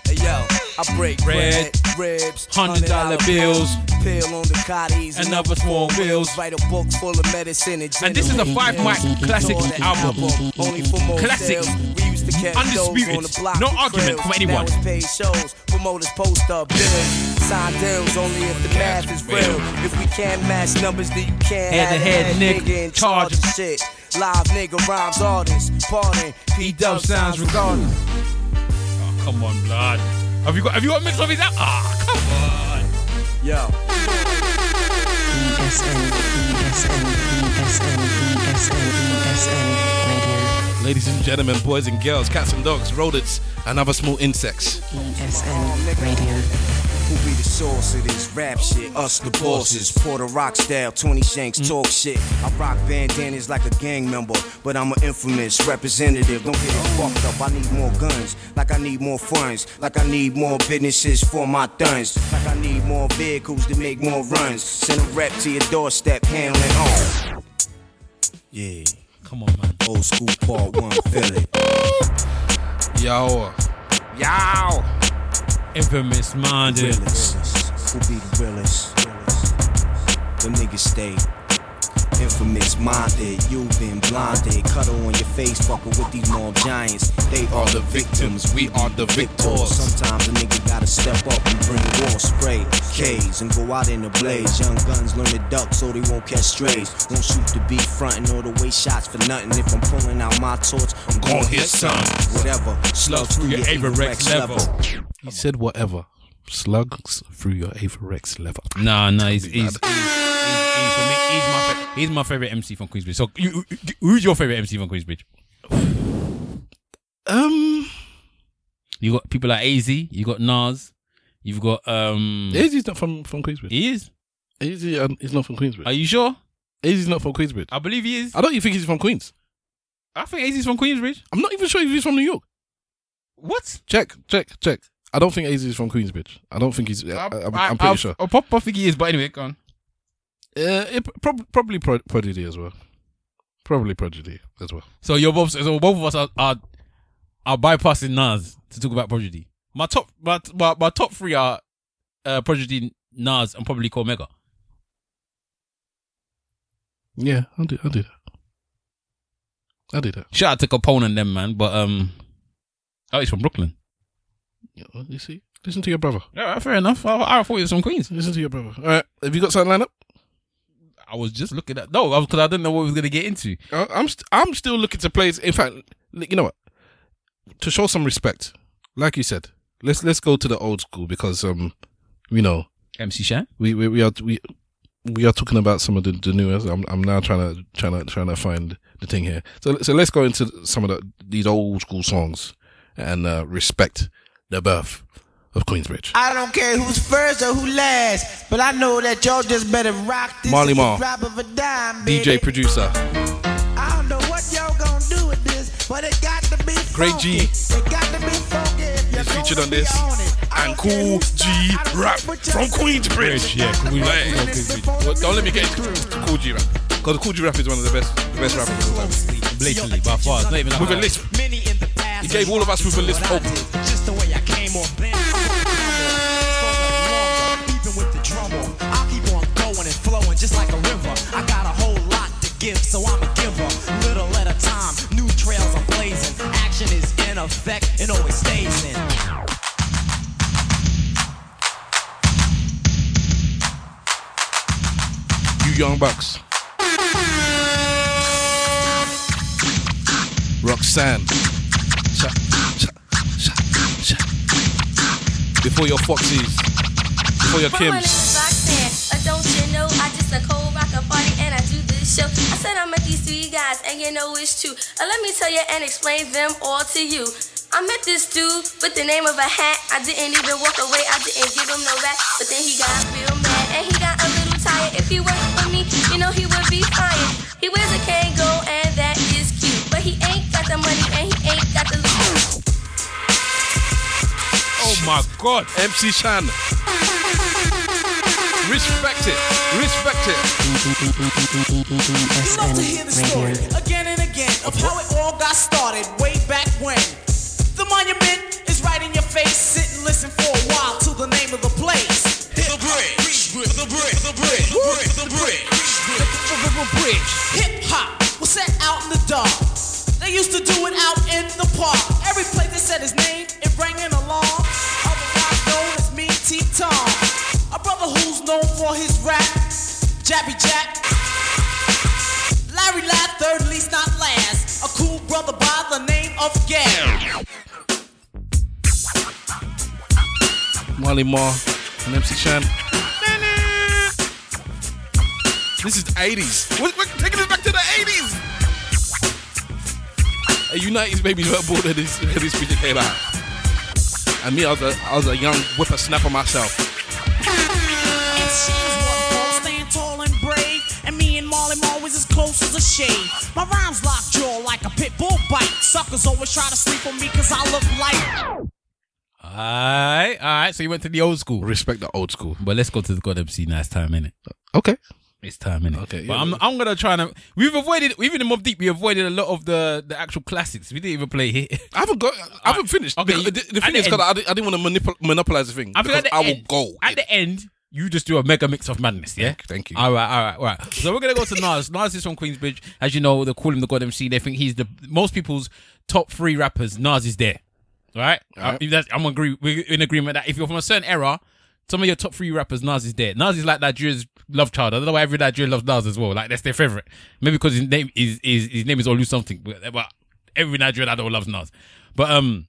Hey yo, I break bread, Bread, ribs, hundred dollar bills, pill on the cotties, and other small bills. Write a book full of medicine and And this is a five mic classic album. Only for more Classic. We used to catch Undisputed. shows on the block No argument from anyone. Paid shows. Promoters post up bills. Sign deals only if the math is real. If we can't match numbers, then you can't Head to have head, nigga. nigga in charge of shit. Live nigga rhymes artists. Pardon. P dub sounds regardless. Oh, come on, blood. Have you got Have you got a mix of his? al- Ah, come on. Yo. ESN, ESN, ESN, ESN, ESN Radio. Ladies and gentlemen, boys and girls, cats and dogs, rodents, and other small insects. ESN Radio. Who be the source of this rap shit? Us the bosses. Porter Rock style, 20 Shanks mm. talk shit. I rock bandanas like a gang member, but I'm an infamous representative. Don't get it fucked up. I need more guns, like I need more funds, like I need more businesses for my thuns, like I need more vehicles to make more runs. Send a rep to your doorstep, handling on. Yeah. Come on, man. Old school part one, feel it. Yo. Yow. Infamous minded. Realest. Who be the realest? Them niggas stay infamous minded. You been blinded. Cuddle on your face, fucking with these mob giants. They are the victims. We are the victors. Sometimes a nigga gotta step up and bring the war spray, K's, and go out in the blaze. Young guns learn to duck so they won't catch strays. Won't shoot the beat frontin' or the way shots for nothing. If I'm pulling out my torch, I'm Gon' gonna hit some. Whatever. Slug through your Averex level. He said whatever. Slugs through your Averex lever. Nah, nah, he's he's, he's, he's, he's, my fa- he's my favorite MC from Queensbridge. So, you- who's your favorite MC from Queensbridge? Um, you got people like AZ, you got Nas, you've got um. AZ's not from from Queensbridge. He is. AZ um, is not from Queensbridge. Are you sure? AZ's not from Queensbridge. I believe he is. I don't even think he's from Queens. I think AZ's from Queensbridge. I'm not even sure if he's from New York. What? Check, check, check. I don't think AZ is from Queensbridge. I don't think he's. I, I'm, I'm pretty I'll- sure. I'll pop off think he is, but anyway, go on. Uh, it, prob- probably Pro- Prodigy as well. Probably Prodigy as well. So you're both. So both of us are are, are bypassing Nas to talk about Prodigy. My top, my my, my top three are uh, Prodigy, Nas, and probably Cormega. Yeah, I'll do. I'll do that. I'll do that. Shout out to Capone and them, man. But um, oh, he's from Brooklyn. You see, listen to your brother. Yeah, fair enough. I, I thought he was from Queens. Listen to your brother. All right, have you got something lined up? I was just looking at no, because I didn't know what we was gonna get into. Uh, I'm st- I'm still looking to play. In fact, you know what? To show some respect, like you said, let's let's go to the old school because um, you know, MC Shan. we we, we are we we are talking about some of the, the newest. I'm I'm now trying to trying to trying to find the thing here. So so let's go into some of the these old school songs and uh, respect the birth of Queensbridge. I don't care who's first or who last, but I know that y'all just better rock this Marley at Marl. drop of a dime, baby. DJ producer, I don't know what y'all gonna do with this, but it got to be Great G funky. It got to be funky if you're is featured gonna on be this, on it. and Kool G Rap from Queensbridge. Yeah, Kool G Rap from Queensbridge. Well, don't let me get into Kool G Rap because Kool G Rap is one of the best the best rappers of all time. Blatantly, by far. It's not even like With a that. lisp. He gave all of us with a lisp hope. I off then. Even with the I'll keep on going and flowing just like a river. I got a whole lot to give, so I'm a giver. Little at a time, new trails blazing. Action is in effect and always stays in. You young bucks. Roxanne. Sha, sha, sha, sha. Before your Foxies. Before your Kims. Uh, don't you know I just a cold rocker party and I do this show. I said I met these three guys and you know it's true. Uh, let me tell you and explain them all to you. I met this dude with the name of a hat. I didn't even walk away. I didn't give him no rap. But then he got real mad and he got a little tired. If he worked for me, you know he would my God. MC Shan. Respect it. Respect it. love to hear the story again and again of how it all got started way back when. The monument is right in your face. Sit and listen for a while to the name of the place. The bridge, the bridge, the bridge, the bridge, the bridge. Hip hop was set out in the dark. They used to do it out in the park. Every place they said his name, it rang an alarm. Otherwise known as me, T Tom. A brother who's known for his rap, Jabby Jack. Larry Laugh, third least not last. A cool brother by the name of Gary. Marley Marl and MC Shan. This is the 80s. We're, we're taking it back to the 80s. A United babies were born when this, when this music came out. And me, I was a, I was a young whippersnapper myself. And Shams wasn't Paul, stand tall and brave. And me and Marley Marl was as close as a shade. My rhymes lock jaw like a pit bull bite. Suckers always try to sleep on me cause I look like. Alright, alright. So you went to the old school. Respect the old school. But let's go to the God MC now. It's time, innit? Okay. It's time, innit? Okay, But yeah, I'm, I'm gonna try and we've avoided even in Mobb Deep we avoided a lot of the the actual classics. We didn't even play here. I haven't got. I haven't finished. Okay, the, the, the thing is, because I, didn't- I didn't want to manipul- monopolize the thing. I because I will end, go. at the end. You just do a mega mix of madness, yeah. Thank you. All right, all right, all right. So we're gonna go to Nas. Nas is from Queensbridge, as you know. They call him the God MC. They think he's the most people's top three rappers. Nas is there, all right. All right. Uh, that's- I'm agree. We're in agreement that if you're from a certain era, some of your top three rappers, Nas is there. Nas is like Nigeria's love child. I don't know why every Nigerian loves Nas as well. Like that's their favorite. Maybe because his name is, is his name is Olu something. But, but every Nigerian adult loves Nas. But um,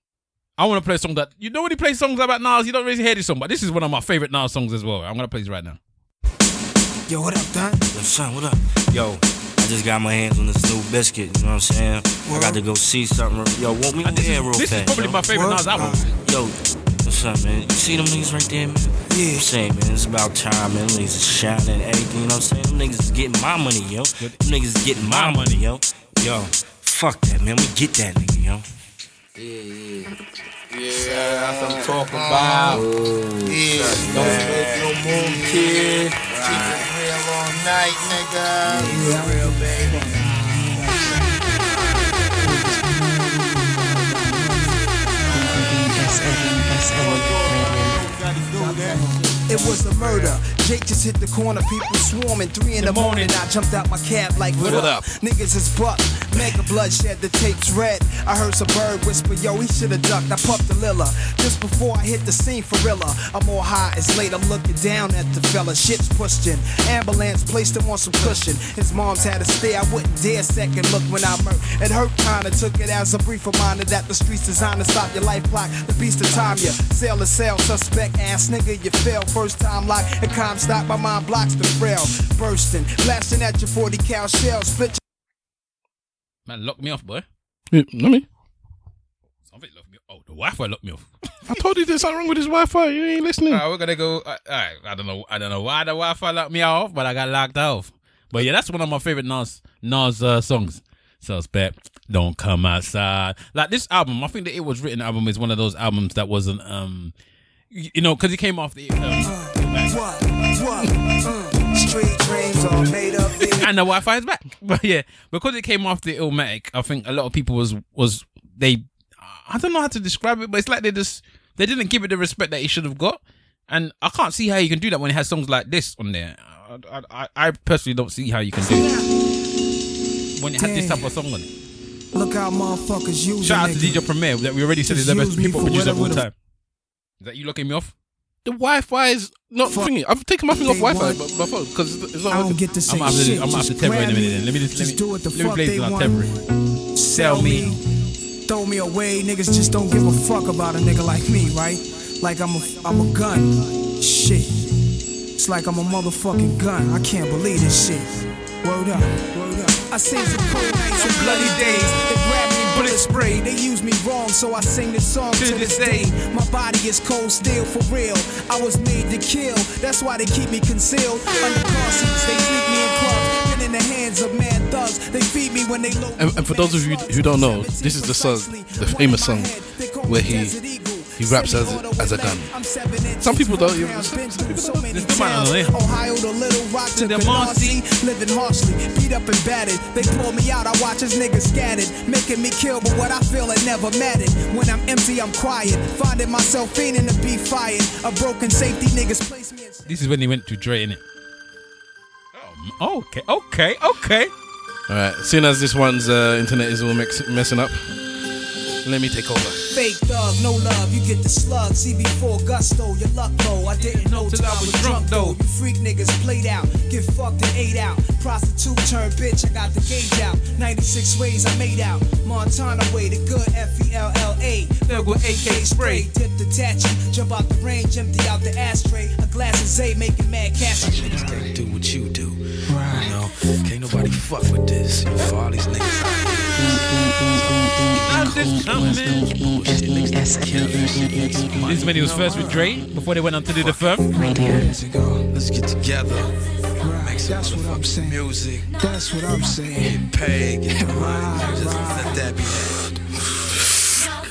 I want to play a song that you know when he plays songs about Nas, you don't really hear this song. But this is one of my favorite Nas songs as well. I'm gonna play this right now. Yo, what up, Don? Yo, son, what up? Yo, I just got my hands on this new biscuit, you know what I'm saying? I got to go see something. Yo, want me over this is- real this is probably yo. my favorite Nas album. Yo, what's up, man? You see them niggas right there, man? Yeah. I'm saying, man, it's about time, man. Them niggas is shining and everything, you know what I'm saying? Them niggas is getting my money, yo. Them niggas is getting my money, yo. Yo, fuck that, man. We get that nigga, yo. Yeah, yeah. Yeah, that's what I'm talking about. Yeah, Don't make no move, kid. Keep it real all night, nigga. real, baby. someone. It was a murder. Jake just hit the corner, people swarming. Three in the morning, I jumped out my cab like, what, What up? up? Niggas is buck. Mega bloodshed, the tape's red. I heard some bird whisper, yo, he shoulda ducked. I puffed the lilla. Just before I hit the scene for real. I'm all high, it's late, I'm looking down at the fella. Shit's pushed in. Ambulance placed him on some cushion. His mom's had a stay, I wouldn't dare second look when I murked. It hurt kinda, took it as a brief reminder that the streets designed to stop your life clock. The beast of time you. Sell to sell, suspect ass nigga, you fail. First time lock, and calm stop, my mind blocks the frail. Bursting, blasting at your 40 cal shell, split Man, lock me off, boy. Yeah, not me. Something locked me off. Oh, the Wi-Fi locked me off. I told you there's something wrong with his Wi-Fi. You ain't listening. Alright, we're gonna go. Uh, alright, I don't know. I don't know why the Wi-Fi locked me off, but I got locked off. But yeah, that's one of my favorite Nas Nas uh, songs. Suspect, don't come outside. Like this album, I think the It Was Written album is one of those albums that wasn't, um, y- you know, because he came off the. What? What? Uh, street dreams all made up. and the Wi-Fi is back. But yeah, because it came off the Illmatic, I think a lot of people was was they. I don't know how to describe it, but it's like they just they didn't give it the respect that it should have got, and I can't see how you can do that when it has songs like this on there. I, I, I personally don't see how you can do that when it had this type of song on it. Look how motherfuckers Shout out it, to. DJ Premier that we already said is the best people me hip hop producer of all time. Is that you looking me off? The Wi-Fi is not thingy. I've taken my thing off Wi-Fi, want- but my phone because it's, it's not I don't working. get to say I'm gonna have to, shit. I'm gonna have to Just in a minute. Then. Let me just, just let me, do what the let me fuck play they this on want. temporary. Sell me, throw me away. Niggas just don't give a fuck about a nigga like me, right? Like I'm a, I'm a gun. Shit. It's like I'm a motherfucking gun. I can't believe this shit. Word up, word up. I seen some cold nights and bloody days. They grab me and bullet spray. They use me wrong, so I sing this song to, this day. My body is cold steel for real. I was made to kill. That's why they keep me concealed under car seats. They sneak me in clubs. Been in the hands of mad thugs. They feed me when they load. And, and for those of you who don't know, this is the song, the famous song, where he he raps as as a gun. Some people don't. Even, some people don't. There's no man on there. Ohio to Little Rock to the Canarsie, living harshly, beat up and battered. They pull me out, I watch as niggas scattered, making me kill, but what I feel it never mattered. When I'm empty, I'm quiet, finding myself fiending to be fired. A broken safety, niggas place me in. This is when he went to Dre, innit? Oh, okay, okay, okay. All right. Seeing as this one's uh, internet is all mix, messing up, let me take over. Fake thug, no love, you get the slug. CB4 gusto, your luck low. I didn't know till I was drunk though. You freak niggas played out, get fucked and ate out. Prostitute turned bitch, I got the gauge out. 96 ways I made out. Montana way, the good F E L L A. Thug with AK spray, tip the tachi, jump out the range, empty out the ashtray. A glass of Zay making mad cash. Niggas can't do what you do. You know, can't nobody fuck with this. You know, all these niggas mm, mm, mm, out This is when he was first with Dre before they went on to do the firm. Let's get together. Make some motherfucking music. That's what I'm saying. Get paid, get the money. Just let that be.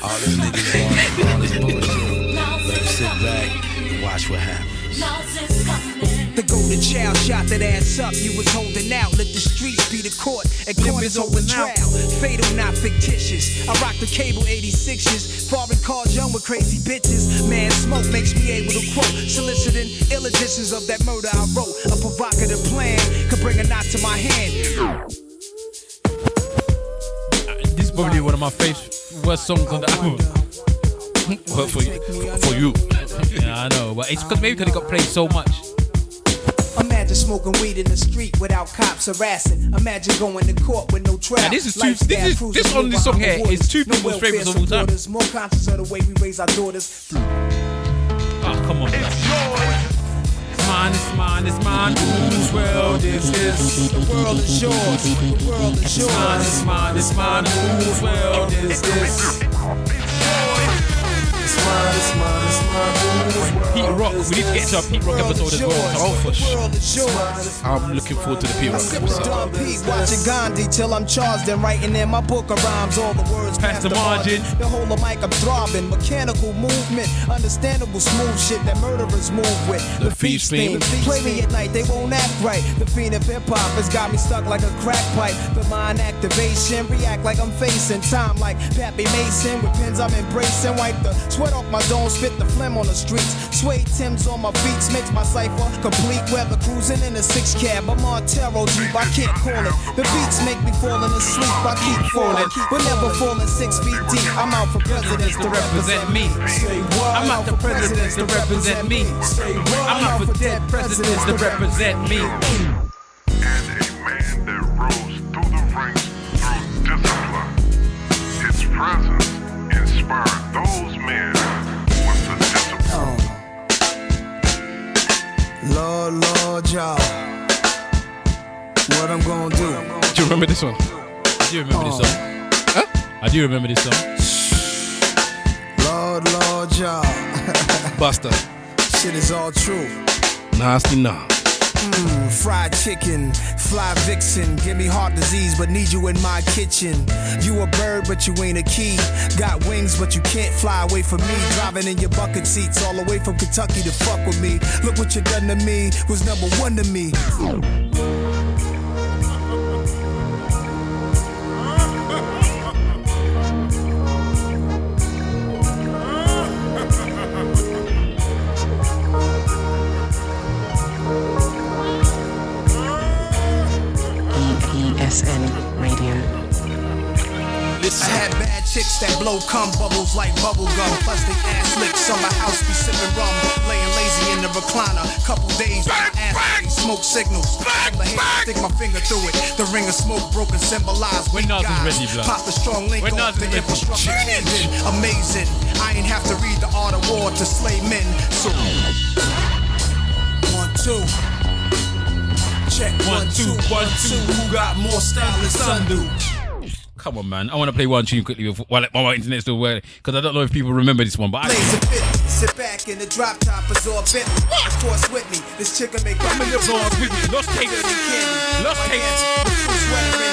All these niggas want all this bullshit. Let them sit back and watch what happens. The golden child shot that ass up. You was holding out. Let the streets be the court. And corners open trial. Fatal, not fictitious. I rock the cable 86s. Foreign cars young with crazy bitches. Man, smoke makes me able to quote. Soliciting ill editions of that murder I wrote. A provocative plan could bring a knot to my hand. This is probably one of my favorite worst songs on the album. Well, for you, for you. yeah, I know, but it's because maybe because it got played so much. Imagine smoking weed in the street without cops harassing. Imagine going to court with no trial. Now, this is two- this is- this on this song here is two No people's favorites of all time. More conscious of the way we raise our daughters. Oh, come on. It's mine, it's mine, it's mine. Whose world is this? The world is yours. The world is It's yours. mine, it's mine, it's mine. Whose world is this? Pete Rock. We need to get into a Pete Rock episode as well. Oh, for sure. World is yours. I'm looking forward to the Pete Rock episode. Pete, watching Gandhi till I'm charged and writing in my book of rhymes all the words Past the margin. The whole of mic I'm throbbing, mechanical movement, understandable smooth shit that murderers move with. The Feast theme. Play me at night, they won't act right. The fiend of hip hop has got me stuck like a crack pipe. The mind activation, react like I'm facing time like Pappy Mason with pins I'm embracing. Wipe the sweat off my dome, spit the phlegm on the streets. Suede Tim's on my beats, makes my cipher complete. Weather cruising in a six cab, I'm on Taro Jeep, I can't call it. The beats make me falling asleep, I keep falling, but never falling six feet deep. I'm out for presidents to represent me. I'm out for presidents to represent me. I'm out for dead presidents to represent me. And a man that rose through the ranks through discipline. His presence inspired those Lord, Lord, y'all. What I'm gonna do? Do you remember this one? I do remember this oh. song. I do remember this song. Lord, Lord, y'all. Buster. Shit is all true. Nasty nah. Mm, fried chicken, fly vixen, give me heart disease, but need you in my kitchen. You a bird, but you ain't a key. Got wings, but you can't fly away from me. Driving in your bucket seats all the way from Kentucky to fuck with me. Look what you done to me, was number one to me. Chicks that blow cum bubbles like bubble gum. Plus they ass lick, summer house be sipping rum. Laying lazy in the recliner. Couple days on my ass bang, smoke signals. From the hand, stick my finger through it. The ring of smoke broken symbolize When weak Nas guys. ready, blood. Pop the strong link When off the ready. infrastructure engine. Amazing. I ain't have to read the art of war to slay men. So one, two. Check One, two, one, two. Who got more style than Sun do? Come on, man. I want to play one tune quickly before, while, my internet's still working because I don't know if people remember this one. But I, Blaze a 50, sit back in the drop top. Of course, with me, this chick will make I'm in the with me. Lost tapes. Lost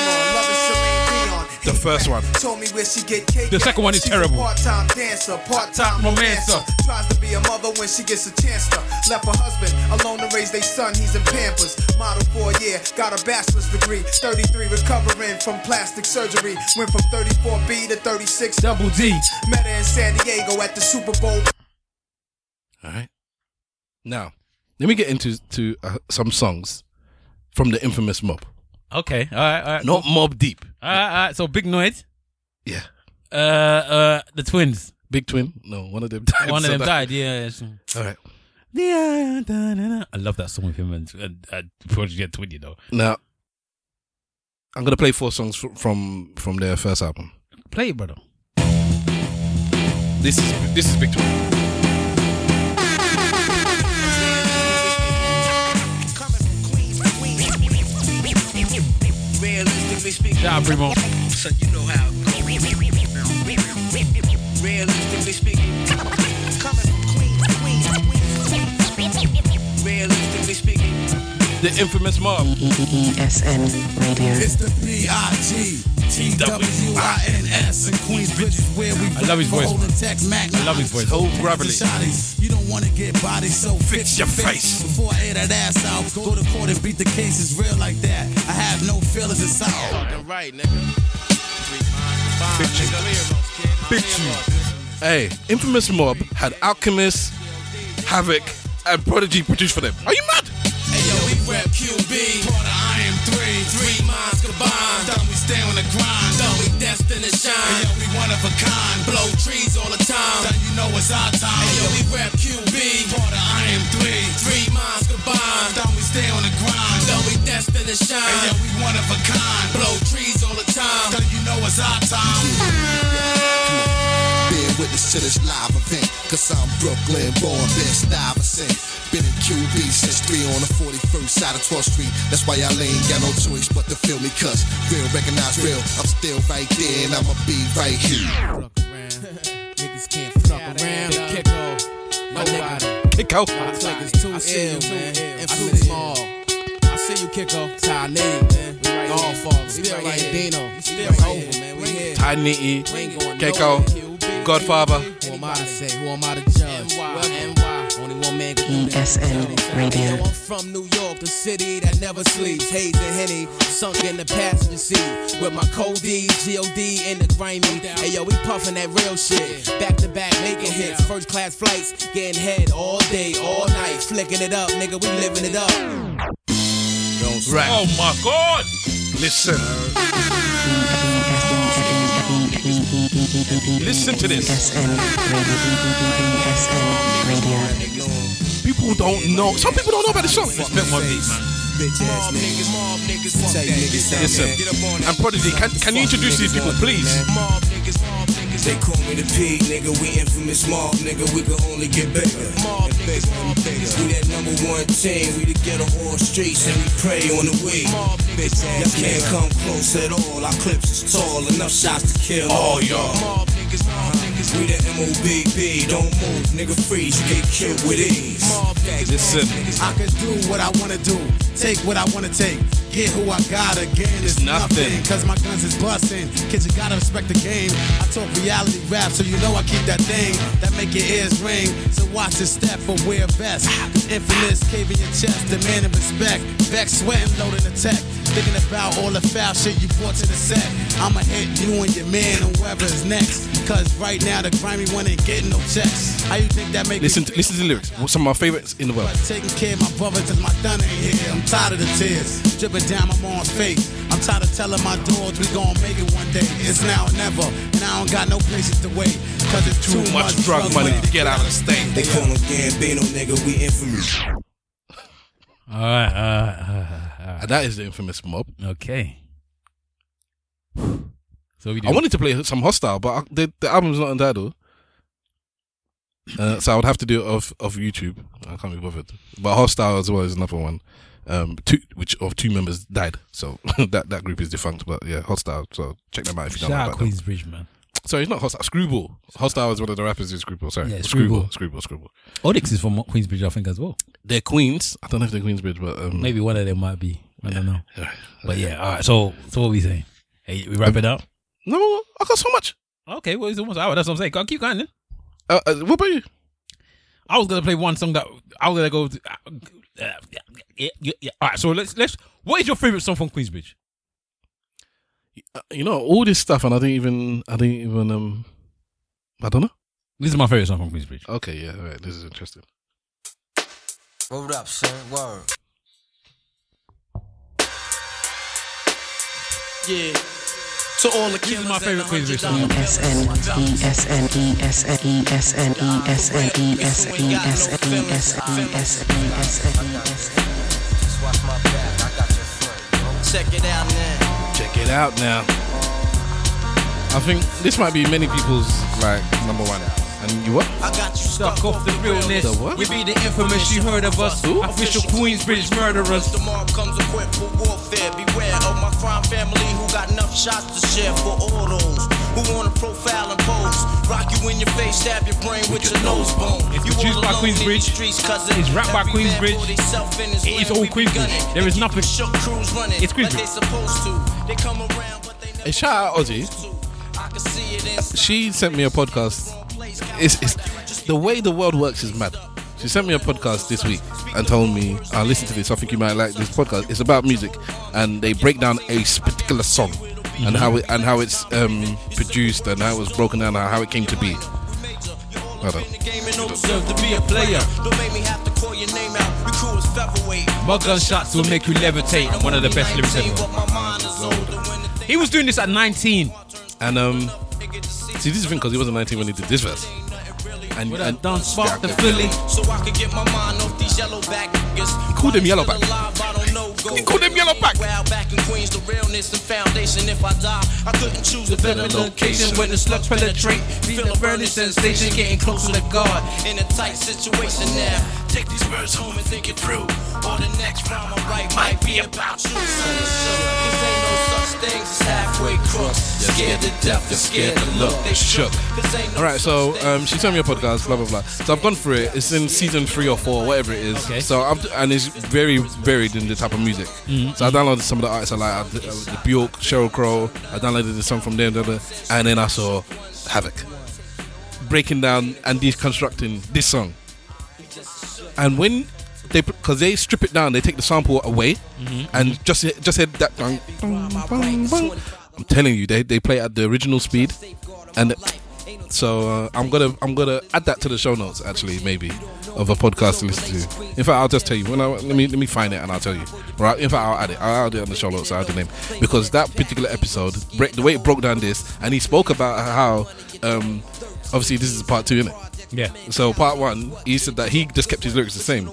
The first one. Told me where she get cake. The second one is terrible. A part-time dancer, part-time romancer. romancer. Tries to be a mother when she gets a chance to. Left her husband alone to raise their son. He's in Pampers. Model for a year, got a bachelor's degree. 33 recovering from plastic surgery. Went from 34B to 36 Double D. Met her in San Diego at the Super Bowl. All right. Now, let me get into to uh, some songs from the infamous Mob. Okay. All right. All right. Not Mobb Deep. All right. All right. So Big Noise. Yeah. Uh, uh, the twins. Big Twin. No, one of them died. One of so them that- died. Yeah. All right. I love that song with him and uh, uh, Project Twin. You know. Now, I'm gonna play four songs fr- from from their first album. Play it, brother. This is this is Big Twin. Speaking, Shout out, Primo. son, you know how. Realistically speaking, coming from Queens, Queens, Queens. Realistically speaking, The infamous Mob. ESN Radio. It's the B.I.G. T-W-I-N-S and Queensbridge is where we I love his voice, holding man. Tex Mac. I love his voice. Oh, gravelly. Shotties. You don't want to get bodied, so fix your face. Before I air that ass out, go to court and beat the case. It's real like that. I have no feelings inside. Fucking right, nigga. Big tune. Big tune. Hey, infamous Mob had Alchemist, Havoc, and Prodigy produced for them. Are you mad? Hey yo, we rep QB, part of I am three, three minds combined. Stay on the grind, thought we destined to shine. Hey yo, we one of a kind, blow trees all the time. Then you know it's our time. Hey yo, we rep QB, part of I am three, three minds combined. Thought we stay on the grind, thought we destined to shine. Hey yo, we one of a kind, blow trees all the time. Then you know it's our time. Bear witness to this live event. Cause I'm Brooklyn born, been Stuyvesant. Been in QB since 3 on the 41st side of 12th Street. That's why y'all ain't got no choice but to feel me. Cause real recognize real. I'm still right there and I'ma be right here. niggas can't fuck around. Kicko. Nobody. Kicko. My click is too ill, man. And too small. I see you, Kicko. Ty Nitty, man. Godfather. Still like Dino. Still over, man. We here. Ty Nitty, Keiko, Godfather. Who am I to say? Who am I to judge? NY. Only one man can do. ESN Radio. I'm from New York, the city that never sleeps. Haze and Henny, sunk in the passenger seat. With my cold D's, G-O-D, and the grimy. Hey yo, we puffin' that real shit. Back to back, making hits. First class flights, getting head all day, all night. Flicking it up, nigga, we living it up. Right. Oh my God. Listen. Uh, Listen to this. People don't know. Some people don't know about the song. Respect my beat, man. Bitch ass niggas. Mob niggas. Tell niggas Listen. And Prodigy, can, can you introduce these people, please? Mob niggas, mob niggas. They call me the pig, nigga. We infamous mob, nigga. We can only get bigger. Mob niggas, mob niggas. We that number one team. We the ghetto all streets and we prey on the weak. Mob niggas, y'all can't come close at all. Our clips is tall, enough shots to kill oh, all y'all. Mob niggas, mob uh-huh. niggas. We the MOBB. Don't move, nigga. Freeze. You get killed with ease. Mob niggas. I can do what I wanna do, take what I wanna take, get who I got again. It's nothing. nothing, cause my guns is busting. Kids, you gotta respect the game. I talk reality rap, so you know I keep that thing that make your ears ring. So watch your step or wear a vest. Cause infamous cave in your chest, demanding respect. Vex, sweating, loading the tech. Thinking about all the foul shit you brought to the set. I'ma hit you and your man and whoever is next. Cause right now the grimy one ain't getting no checks. How you think that make Listen me to, listen to the lyrics. Some of my favorites in the world. Taking care of my brother cause my done ain't here. I'm tired of the tears dripping down my mom's face. I'm tired of telling my dogs we gon' make it one day. It's now or never, and I don't got no places to wait. Cause it's too, Too much drug money to get out of the state. They call him Gambino, nigga. We infamous. All right, all right, all right, all right. That is the infamous mob. Okay. So we do. I wanted to play some Hostyle, but I, the, the album's not on Tidal. Uh, so I would have to do it off off YouTube. I can't be bothered. But Hostyle as well is another one. Um, two which of two members died, so that that group is defunct. But yeah, Hostyle. So check them out if you don't know Shout out. Queensbridge, man. Sorry, it's not Hostyle. Screwball. Hostyle is one of the rappers in Screwball. Sorry, Yeah, Screwball. Screwball. Screwball. Onyx is from Queensbridge, I think, as well. They're Queens. I don't know if they're Queensbridge, but um, Maybe one of them might be. I don't know. But yeah, all right. So, so what we saying? Hey, we wrap it up. No, I got so much. Okay, well, it's almost an hour. That's what I'm saying. Go, keep going then. Uh, uh, what about you? I was gonna play one song that I was gonna go. To, uh, uh, yeah, yeah, yeah. All right, so let's let's. What is your favorite song from Queensbridge? Uh, You know all this stuff, and I didn't even. I didn't even. Um, I don't know. This is my favorite song from Queensbridge. Okay, yeah, all right. This is interesting. Word up, son. Word. Yeah. To all the This is killers my favorite Queensbridge song. ESN, ESN, ESN, ESN, ESN, ESN, ESN, ESN, ESN, Check it out now. Check it out now. I think this might be many people's like number one. And you what? I got you Stuck off the realness. The what? We be the infamous. You heard of us. Official Queensbridge murderers. The mob comes equipped for warfare. Beware of my crime family who got enough shots to share for all those who wanna profile and pose. Rock you in your face, stab your brain with your nose bone. It's You produced by Queensbridge. streets, cousin. It's rap by Queensbridge. for theyself in his It is all Queensbridge. There is nothing- It's like Queensbridge. they supposed to. They come around, but they Hey, shout out Ozzy. I can see it in She sent me a podcast. It's, it's the way the world works is mad. She sent me a podcast this week and told me, "I listen to this. I think you might like this podcast. It's about music, and they break down a particular song and how it and how it's um, produced and how it was broken down and how it came to be." I don't. game and don't deserve to be a player. Don't make me have to call your name out. We crew is featherweight. My gunshots will make you levitate. One of the best lyrics ever. He was doing this at 19. And um, see, this is thing because he wasn't 19 when he did this verse. And, What and done spark the Philly. So I can get my mind off these yellow back niggas. He called them yellow back. He called them yellow back. Well, back in Queens, the realness and foundation. If I die, I couldn't choose a better location. When the slugs penetrate, feel a burning sensation, getting close to the guard. In a tight situation now. Take these words home and think it through. Or the next rhyme I write might be about you. Son, it's so- This ain't no such things is halfway crooks. Scared to death, they're scared to look. They shook. No All right, so um, she sent me a podcast, blah blah blah. So I've gone through it. It's in season three or four, whatever it is. Okay. So I'm, and it's very varied in the type of music. Mhm. So I downloaded some of the artists I like. I did, uh, the Bjork, Sheryl Crow. I downloaded the song from them, blah, blah, and then I saw Havoc breaking down and deconstructing this song. And when they, because they strip it down, they take the sample away, Mhm. and just just hit that. Dun, dun, dun, dun. I'm telling you, they they play at the original speed, and so uh, I'm gonna I'm gonna add that to the show notes actually maybe of a podcast to listen to. In fact, I'll just tell you when I let me let me find it and I'll tell you. Right? In fact, I'll add it. I'll add it on the show notes. I'll add the name because that particular episode, the way it broke down this, and he spoke about how um, obviously this is part two, isn't it? Yeah. So part one, he said that he just kept his lyrics the same.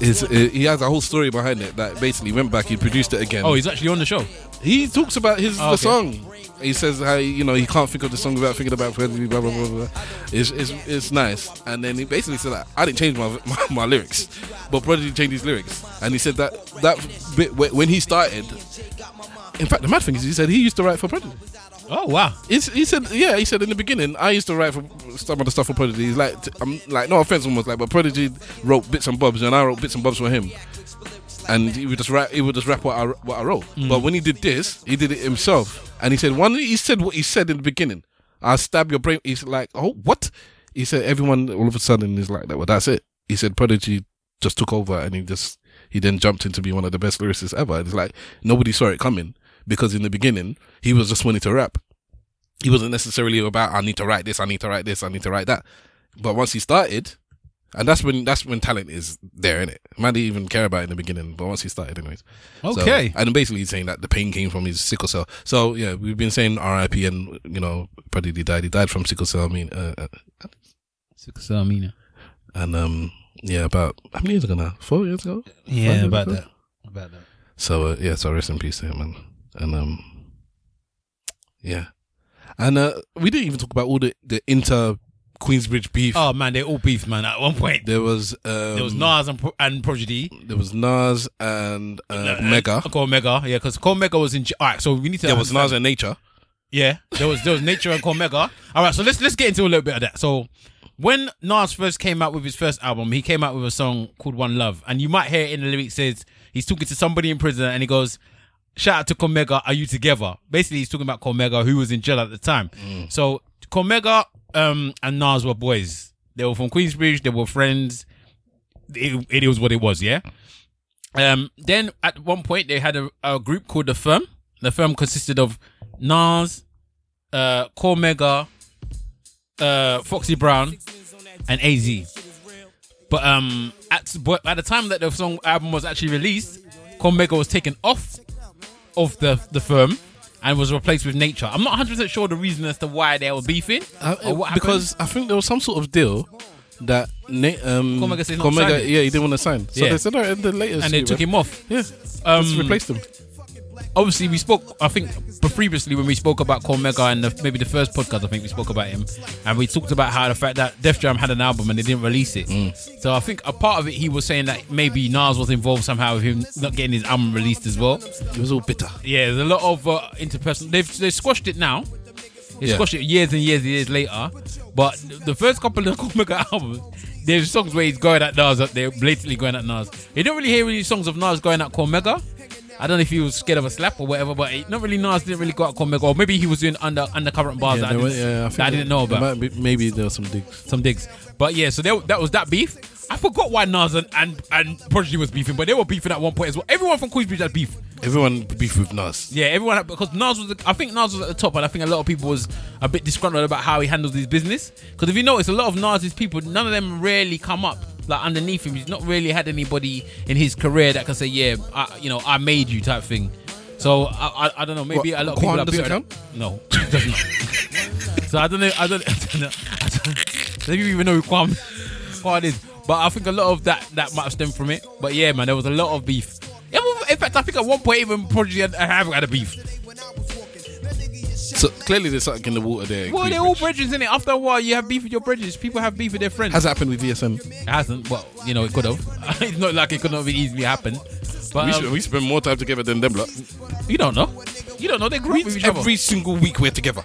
His, uh, he has a whole story behind it that basically went back, he produced it again. Oh, he's actually on the show. He talks about his Oh, the okay. song. He says how you know he can't think of the song without thinking about. Blah blah blah blah. It's, it's it's nice. And then he basically said that I didn't change my my, my lyrics, but Prodigy changed his lyrics. And he said that that bit when he started. In fact, the mad thing is, he said he used to write for Prodigy. Oh wow! He said, yeah, he said in the beginning, I used to write for some of the stuff for Prodigy. He's like, I'm like, no offense, almost like, but Prodigy wrote bits and bobs, and I wrote bits and bobs for him. And he would just rap, he would just rap what I what I wrote. Mm. But when he did this, he did it himself, and he said one. He said what he said in the beginning. I'll stab your brain. He's like, oh, what? He said everyone all of a sudden is like that. Well, that's it. He said Prodigy just took over, and he just he then jumped into be one of the best lyricists ever. It's like nobody saw it coming because in the beginning he was just wanting to rap. He wasn't necessarily about I need to write this, I need to write this, I need to write that. But once he started, and that's when that's when talent is there, in it. Man didn't even care about it in the beginning, but once he started, anyways. So- Okay. and basically he's saying that the pain came from his sickle cell. So yeah, we've been saying R.I.P. and you know, Prodigy died. He died from sickle cell. I mean, uh, uh, sickle cell anemia. And um, yeah, about how many years ago now? Four years ago. Yeah, about ago? that. About that. So uh, yeah, so rest in peace to him, man. And um, yeah, and uh, we didn't even talk about all the the inter Queensbridge beef. Oh man, they all beefed, man. At one point, There was um, there was Nas and, and Prodigy. There was Nas and uh, Mega. Cormega, yeah, because Cormega was in. All right, so we need to. There was Nas and Nature. Yeah, there was there was Nature and Cormega. All right, so let's let's get into a little bit of that. So when Nas first came out with his first album, he came out with a song called One Love, and you might hear it in the lyrics says he's talking to somebody in prison, and he goes, "Shout out to Cormega, are you together?" Basically, he's talking about Cormega, who was in jail at the time. So Cormega um, and Nas were boys. They were from Queensbridge. They were friends. It, it was what it was, yeah. Um, then at one point they had a, a group called the Firm. The Firm consisted of Nas, uh, Cormega, uh, Foxy Brown, and AZ. But um, at but at the time that the song album was actually released, Cormega was taken off of the the Firm and was replaced with Nature. I'm not 100 percent sure the reason as to why they were beefing Uh, what happened. because I think there was some sort of deal that Na- um, Cormega said he's not Cormega- signing. yeah, he didn't want to sign. So Yeah. they said, all right, in the latest, and they took him off. Yeah, um, just replaced him. Obviously, we spoke. I think previously when we spoke about Cormega and the, maybe the first podcast, I think we spoke about him, and we talked about how the fact that Def Jam had an album and they didn't release it. Mm. So I think a part of it, he was saying that maybe Nas was involved somehow with him not getting his album released as well. It was all bitter. Yeah, there's a lot of uh, interpersonal. They've they squashed it now. They Yeah. squashed it years and years and years later. But the first couple of Cormega albums, there's songs where he's going at Nas. They're blatantly going at Nas. You don't really hear any songs of Nas going at Cormega. I don't know if he was scared of a slap or whatever, but it, not really Nas didn't really go at Cormega, or maybe he was doing under undercurrent bars Yeah, that, I didn't, yeah, I that I didn't know about. be- maybe there were some digs. Some digs, but yeah. So there, that was that beef. I forgot why Nas and, and and Prodigy was beefing, but they were beefing at one point as well. Everyone from Queensbridge had beef. Everyone beef with Nas. Yeah, everyone had- because Nas was. I think Nas was at the top, and I think a lot of people was a bit disgruntled about how he handles his business. Because if you notice, a lot of Nas's people, none of them really come up like underneath him. He's not really had anybody in his career that can say, "Yeah, I, you know, I made you" type thing. So I, I, I don't know. Maybe What, a lot of Quan people are doesn't count? No, it does not. so I don't know. I don't. I don't know. I don't, I don't even know who Quan, Quan is. But I think a lot of that that might have stemmed from it. But yeah, man, there was a lot of beef. In fact, I think at one point even Prodigy and Havoc had a beef. So clearly there's something in the water there. Well, they're all bridges in it. After a while, you have beef with your bridges. People have beef with their friends. Has it happened with ESN? It hasn't. Well, you know, it could have. it's not like it could not have easily happened. But we, um, should, we spend more time together than them lot. you don't know. You don't know they grew up with each other. Every single week we're together.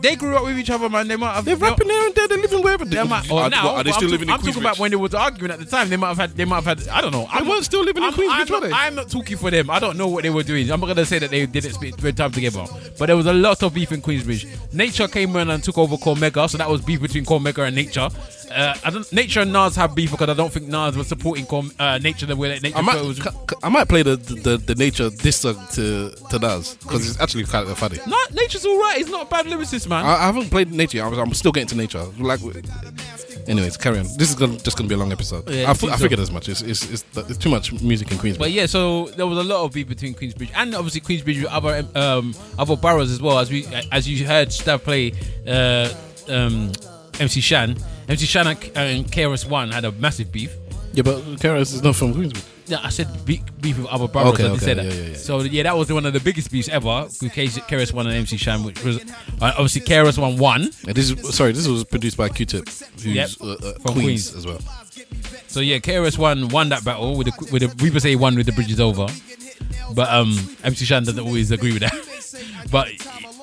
They grew up with each other, man. They might have. They're rapping there and there. They're living wherever. They might, are, or now, what, are they but still I'm, living talk- in I'm talking about when they was arguing at the time. They might have had. They might have had. I don't know. They weren't still living in I'm, Queensbridge, I'm not, were they? I'm not talking for them. I don't know what they were doing. I'm not gonna say that they didn't spend spend time together. But there was a lot of beef in Queensbridge. Nature came in and took over Cormega, so that was beef between Cormega and Nature. Uh, I don't, Nature and Nas have beef because I don't think Nas was supporting Corm, uh, Nature the way that Nature I might, was. c- c- I might play the the, the nature diss song to to Nas because it's actually kind of funny. No, Nature's all right. He's not a bad lyricist, man. I, I haven't played nature. I was, I'm still getting to nature. Like, anyways, carry on. This is gonna, just gonna be a long episode. Yeah, I, f- I so. figured as much. It's, it's it's it's too much music in Queensbridge. But yeah, so there was a lot of beef between Queensbridge and obviously Queensbridge with other um, other boroughs as well. As we as you heard Stav play uh, um, MC Shan, MC Shan and, and KRS One had a massive beef. Yeah, but KRS is not from Queensbridge. Yeah, I said beef, beef with other brothers. Okay, I okay, say that. yeah, yeah, yeah. So yeah, that was one of the biggest beefs ever with KRS One and MC Shan, which was uh, obviously KRS One won. And this is sorry. This was produced by Q-Tip, who's Yep, uh, uh, from Queens, Queens. as well. So yeah, KRS One won that battle with the with the people say he won with the bridges over, but um MC Shan doesn't always agree with that. but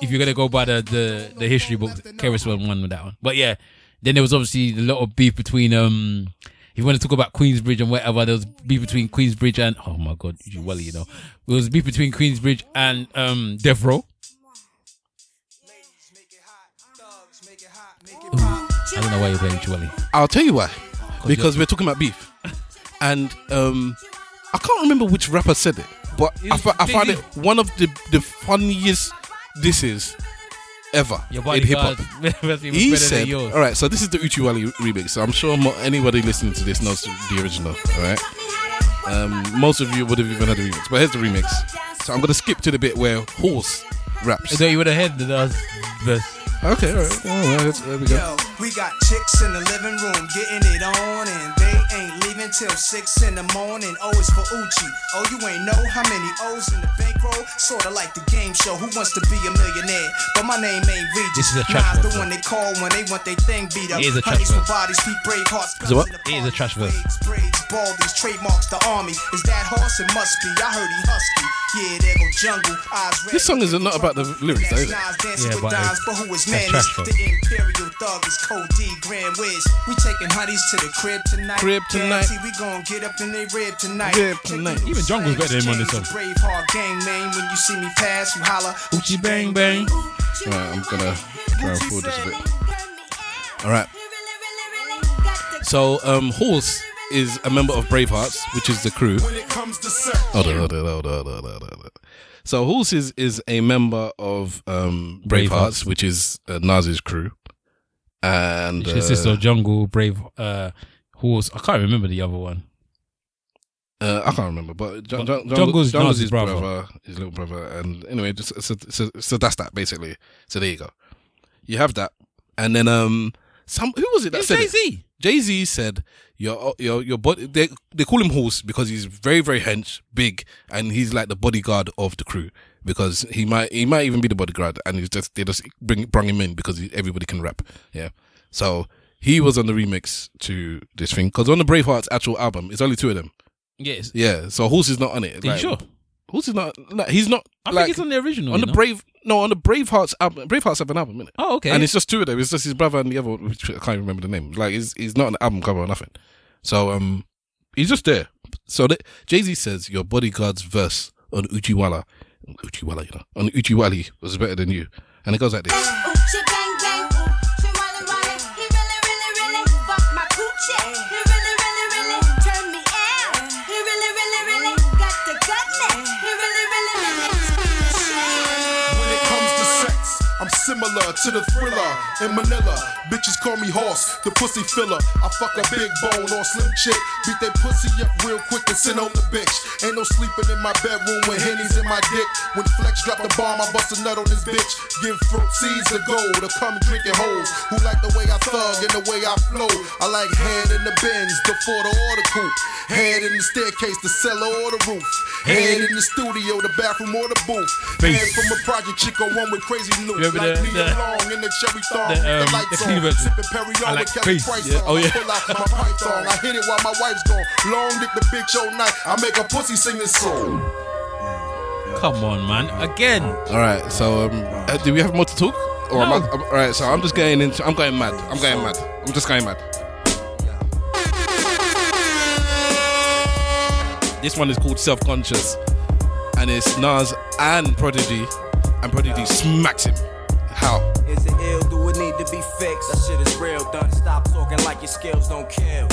if you're gonna go by the the, the history books, KRS One won with that one. But yeah, then there was obviously a lot of beef between um. If you want to talk about Queensbridge and whatever, there was beef between Queensbridge and oh my god, you well you know, there was beef between Queensbridge and um Death Row. Ooh, I don't know why you're playing Oochie Wally. I'll tell you why. Because we're talking about beef, and um, I can't remember which rapper said it, but I found it one of the the funniest disses ever Your in hip hop. bodyguard was even He said, "All right, so this is the Oochie Wally remix. So I'm sure mo- anybody listening to this knows the original. All right, um, most of you would have even heard the remix, but here's the remix. So I'm gonna skip to the bit where Horse raps. So you would have had the the Okay, all right. All right let's- there we go. Yo, we got chicks in the living room getting it on, and they ain't leaving till six in the morning. Oh, o is for Uchi. Oh, you ain't know how many O's in the bankroll? Sorta like the game show. Who wants to be a millionaire? But my name ain't Regis. This is a trash Nas the verse, one they call when they want their thing beat up. It is a trash Honeys for verse. bodies, feet brave hearts. Is it what? It is a trash verse. Braids, baldies, trademarks the army. Is that horse? It must be. I heard he husky. Yeah, there go jungle. Eyes red. This song is not about the lyrics, though, is it? Yeah, but dimes, it's- but who is man? trash, Is the Imperial thug is Code D, Grand Wiz. We taking honeys to the crib tonight. Crib tonight. Guarantee we gon' get up in they rib tonight. Rib tonight. Even Jungle's better than him on this song. Brave heart gang man. When you see me pass, you holla. Uchi bang bang. All right, I'm gonna try and forward this a bit. All right. So, um, Horse is a member of Bravehearts, which is the crew. When it comes to sex. Hold on, hold on, hold on, hold on, hold on. So, Horse is, is a member of um, Bravehearts, Bravehearts. which is uh, Nas's crew. And Which consists uh, of Jungle, Brave, uh, Horse. I can't remember the other one. Uh, I can't remember, but Jung- But Jung- Jungle, Jungle's Jungle's Nas's his brother. brother. his little brother, and anyway, just so, so, so that's that basically. So there you go. You have that, and then um, some who was it that It's said it? Jay-Z. Jay Z said Oh, your your your body. They they call him horse because he's very very hench, big, and he's like the bodyguard of the crew because he might he might even be the bodyguard, and he's just they just bring bring him in because he, everybody can rap. Yeah, so he was on the remix to this thing because on the Bravehearts actual album, it's only two of them. Yes. Yeah, so Horse is not on it. Are you sure? Is not. Like, he's not. I like, think it's on the original. on the know? Brave. No, on the Bravehearts album. Bravehearts have an album, innit? Oh, okay. And it's just two of them. It's just his brother and the other, one, which I can't remember the name. Like, he's, he's not an album cover or nothing. So, um, he's just there. So Jay Z says your bodyguard's verse on Oochie Wally, Uchiwala, you know, on Oochie Wally was better than you, and it goes like this. I'm similar to the thriller in Manila. Bitches call me horse, the pussy filler. I fuck a big bone or slim chick. Beat that pussy up real quick and send home the bitch. Ain't no sleeping in my bedroom with hennies in my dick. When Flex drop the bomb, I bust a nut on this bitch. Give fruit seeds a go to come drinking hoes. Who like the way I thug and the way I flow. I like head in the bins, or the coupe. Head in the staircase, the cellar or the roof. Head in the studio, the bathroom or the booth. Face. Head from a project chick on one with crazy loot. Remember Like the- me the- along in the cherry thong, the, the, um, lights the on. clean version. Sipping Perry I on like with Kelly face. Price Yeah. on. Oh, yeah. I pull out my python. I hit it while my wife's gone. Long dick the bitch all night. I make a pussy sing this song. Come on, man. Again. All right. So, um, uh, do we have more to talk? Or am I, No. I'm- all right. So I'm just going into. I'm going mad. I'm going mad. I'm just going mad. This one is called Self Conscious, and it's Nas and Prodigy, and Prodigy smacks him. How? Is it ill? Do it need to be fixed? That shit is real, done. Stop talking like your skills don't kill.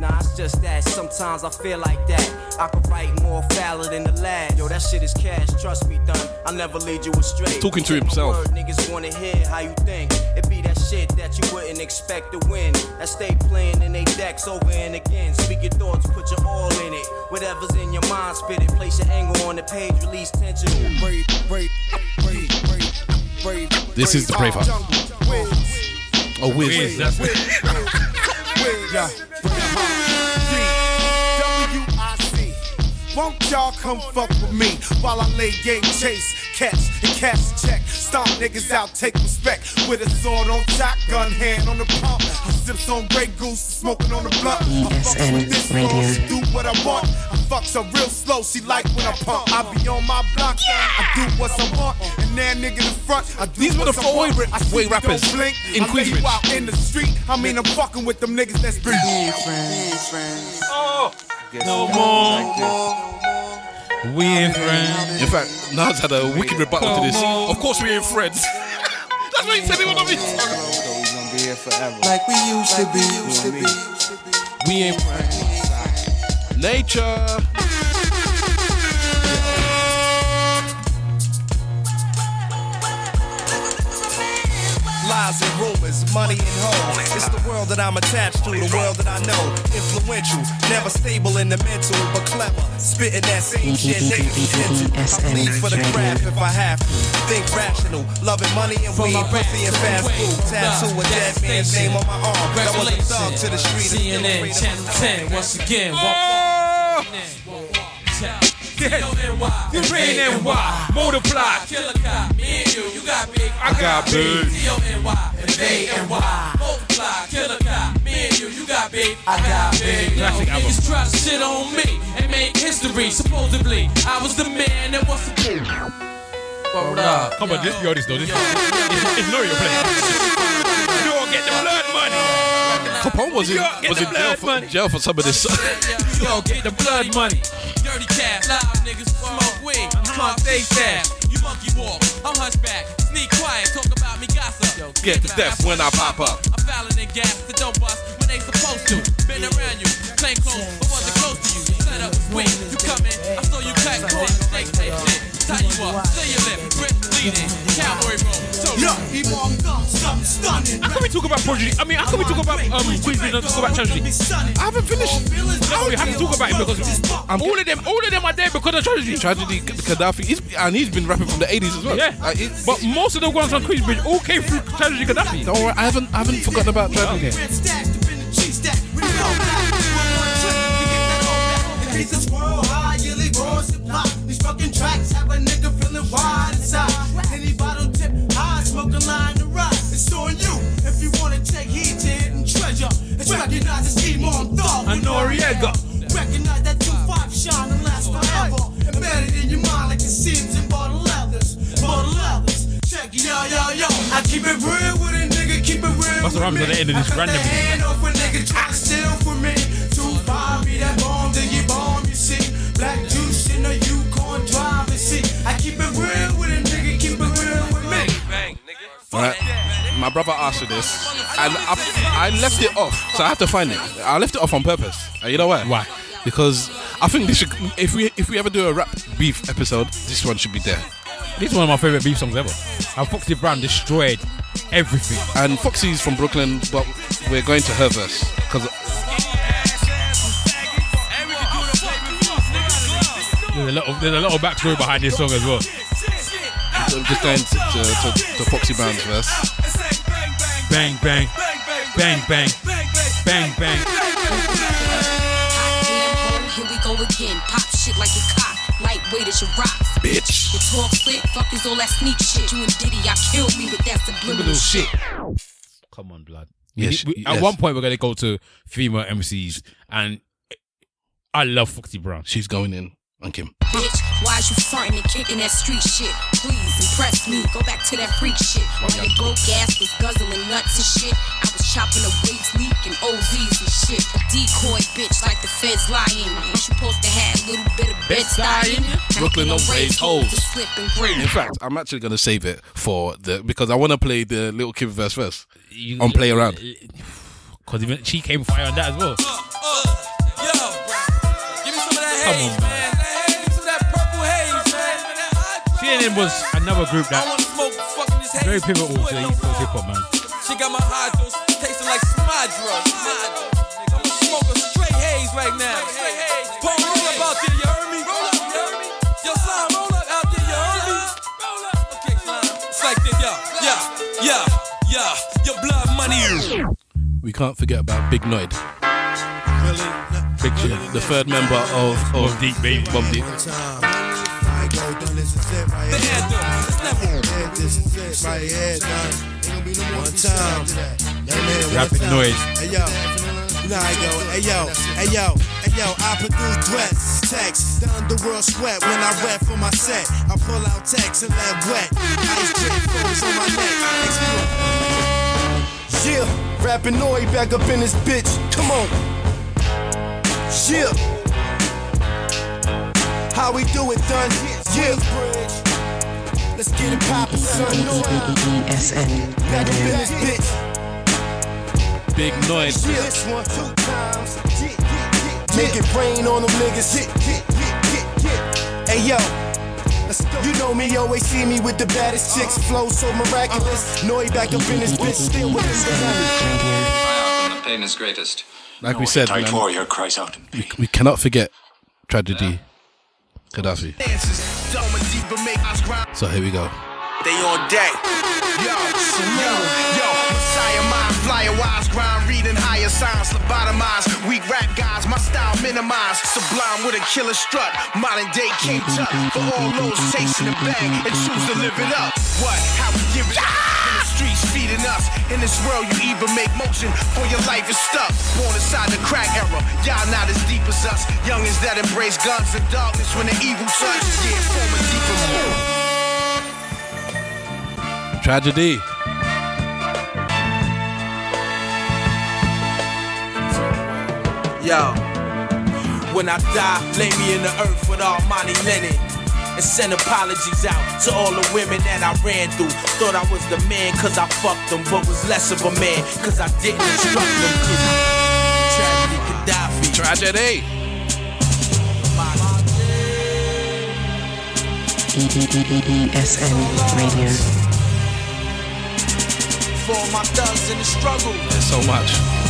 Nah, it's just that sometimes I feel like that. I could write more foul than the lad. Yo, that shit is cash, trust me, done. I'll never lead you astray. Talking to himself. word, niggas wanna hear how you think. It be that shit that you wouldn't expect to win. That stay playing in they decks over and again. Speak your thoughts, put your all in it. Whatever's in your mind, spit it. Place your angle on the page, release tension. Breathe, breathe, breathe, breathe, breathe. This is the Braveheart. Oh, Wiz. Wiz, That's Wiz, Won't y'all come fuck with me while I lay game chase, catch and cash a check. Stomp niggas out, take respect. With a sword on shotgun, hand on the pump. I sips on Grey Goose, smoking on the blunt. I fucks with this Radio. she do what I want. I fucks her real slow, she like when I pump. I be on my block, I do what I want. And now nigga in front, I do These were the I four want. way- I see way you rappers blink. in I lay Queensbridge. you out in the street. I mean, I'm fucking with them niggas that's been Oh, no more. We ain't friends. In fact, Nas had a wicked rebuttal to this. Of course, we ain't friends. That's what he said. He was on me. He's gonna be here forever. Like we used to be, used to be. We ain't friends. Nature. Lies and rumors, money and hoes. It's the world that I'm attached to, the world that I know. Influential, never stable in the mental, but clever. Spitting that same shit niggas be into. I bleed for the craft if I have to. Think rational, loving money and weed, pussy and fast food. Tattoo a dead man's name on my arm. That was a thug to the street. CNN Channel 10 once again. Oh! The rain and why multiply. Killer cop, me and you, you got big. I got big. T-O-N-Y, and they and why. Multiply, killer cop, me and you, you got big. I got big. Classic album. niggas try to shit on me and make history. Supposedly, I was the man that was the. Word up. Come on, this, yo, this though. This, it's, it's your place. You don't get the blood money. Capone was in, You don't get was in jail, for, jail for some of this. You don't get the blood money. Dirty cash, loud niggas smoke weed. I'm face ass. You monkey walk, I'm hunchback. Sneak quiet, talk about me gossip. Get to death when I pop up. I'm fouling in gas that don't bust when they supposed to. Been around you, plain clothes, but wasn't close to you. Set up, wait, you come in, I saw you cut corners, tape shit. Tie you up, seal your lip, grip bleeding, cowboy roll. So Yo, he walked up, something stunning. How can we talk about Prodigy? I mean, how can we talk about um, Queensbridge and talk about Tragedy? I haven't finished. No, we have to talk about it because I'm, all of them, all of them are there because of Tragedy. Tragedy, Khadafi, he's, and he's been rapping from the 80s as well. Yeah, Uh, but most of the ones on Queensbridge all came through Tragedy Khadafi. don't worry, I haven't, I haven't forgotten about Tragedy. These fucking tracks have a nigga feeling wide inside. Any bottle tip, high smoking line to ride. It's on you if you wanna take heed to hidden treasure. It's scheme on thought. Noreaga. Recognize that 2-5 shine and last forever. Embedded in your mind like the seams in bottle leathers. Bottle leathers. Check it, yo, yo, yo. I keep it real with a nigga, keep it real. That's what happens at the end of this randomly. Hand off a nigga try to steal from me. 2-5 be that bomb, right. My brother asked for this, and I, I left it off, so I had to find it. I left it off on purpose. And you know why? Why? Because I think this should, if we if we ever do a rap beef episode, this one should be there. This is one of my favorite beef songs ever. And Foxy Brown destroyed everything. And Foxy's from Brooklyn, but we're going to her verse because There's a lot of there's a lot of backstory behind this song as well. I'm just going to, to, to, to Foxy Brown's verse. Bang bang, bang bang, bang bang. Bang bang hot damn, here we go again. Pop shit like your cock. Lightweight as your rocks. Bitch. Your talk slick, fuck is all that sneak shit. You and Diddy, I killed me with that subliminal shit. Come on, blood. Yes, We- we- yes. At one point, we're gonna go to female MCs, and I love Foxy Brown. She's going in on Kim. Bitch, Why is you frontin' and kicking that street shit? Please impress me. Go back to that freak shit. While your broke ass was guzzling nuts and shit. I was chopping the weights, leaking OZs and shit. A decoy bitch like the feds lying. Ain't you supposed to have a little bit of bed dying? Brooklyn don't raise hoes. To slip and grin. In fact, I'm actually gonna save it for the because I want to play the Little Kim verse first on Play Around. Because even she came fire on that as well. Uh, uh, Give me some of that Come haze, on, man. Man. CNN was another group that wanna smoke fucking this haze. very pivotal to the East Coast hip hop, man. She got my hydros tasting like Smadro. I'ma smoke a straight haze right now. Paul, roll up out there, you heard me? Roll up, you heard me? Yo, Slime, roll up out there, you heard me? Okay, Slime. It's like this, yeah, yeah, yeah, yeah. Your blood money. We can't forget about Big Noyd. Big the, the third member of, of Deep Baby. Mobb Deep. This is it right here, done. One time. Rapid noise. Hey yo, you know how I go. Hey yo, hey yo, hey yo. I produce threats, text. The underworld sweat when I rap for my set. I pull out text and let wet. Ice drip focus on my neck. Yeah, rapping Nori back up in this bitch. Come on. Yeah. How we do it, done? Yeah. Let's get it poppin', son. ESN Back up in this bitch. Big Noyd. Yeah. This one two times. Make it rain on them niggas. Hey yo. You know me, always see me with the baddest chicks. Flow so miraculous. Nori back up in this bitch, still with the The pain is greatest. Like we said, Tight man, warrior cries out. we, we cannot forget tragedy, Khadafi. So here we go. They on deck. Yo, yo, yo, Messiah mind, flyer wise, grind, reading higher signs, lobotomized. Weak rap guys, my style minimized. Sublime with a killer strut. Modern day King Tut for all those chasing the bang and choose to live it up. What? How we give it up? In the streets feeding us. In this world, you either make motion or your life is stuck. Born inside the crack era. Y'all not as deep as us. Youngins that embrace guns and darkness when the evil touch. Yeah, form a deeper mood. Tragedy. Yo, when I die, lay me in the earth with all money linen. And send apologies out to all the women that I ran through. Thought I was the man cause I fucked them, but was less of a man cause I didn't instruct them. Tragedy Khadafi. Tragedy. ESN Radio. For my thugs in the struggle. There's so much.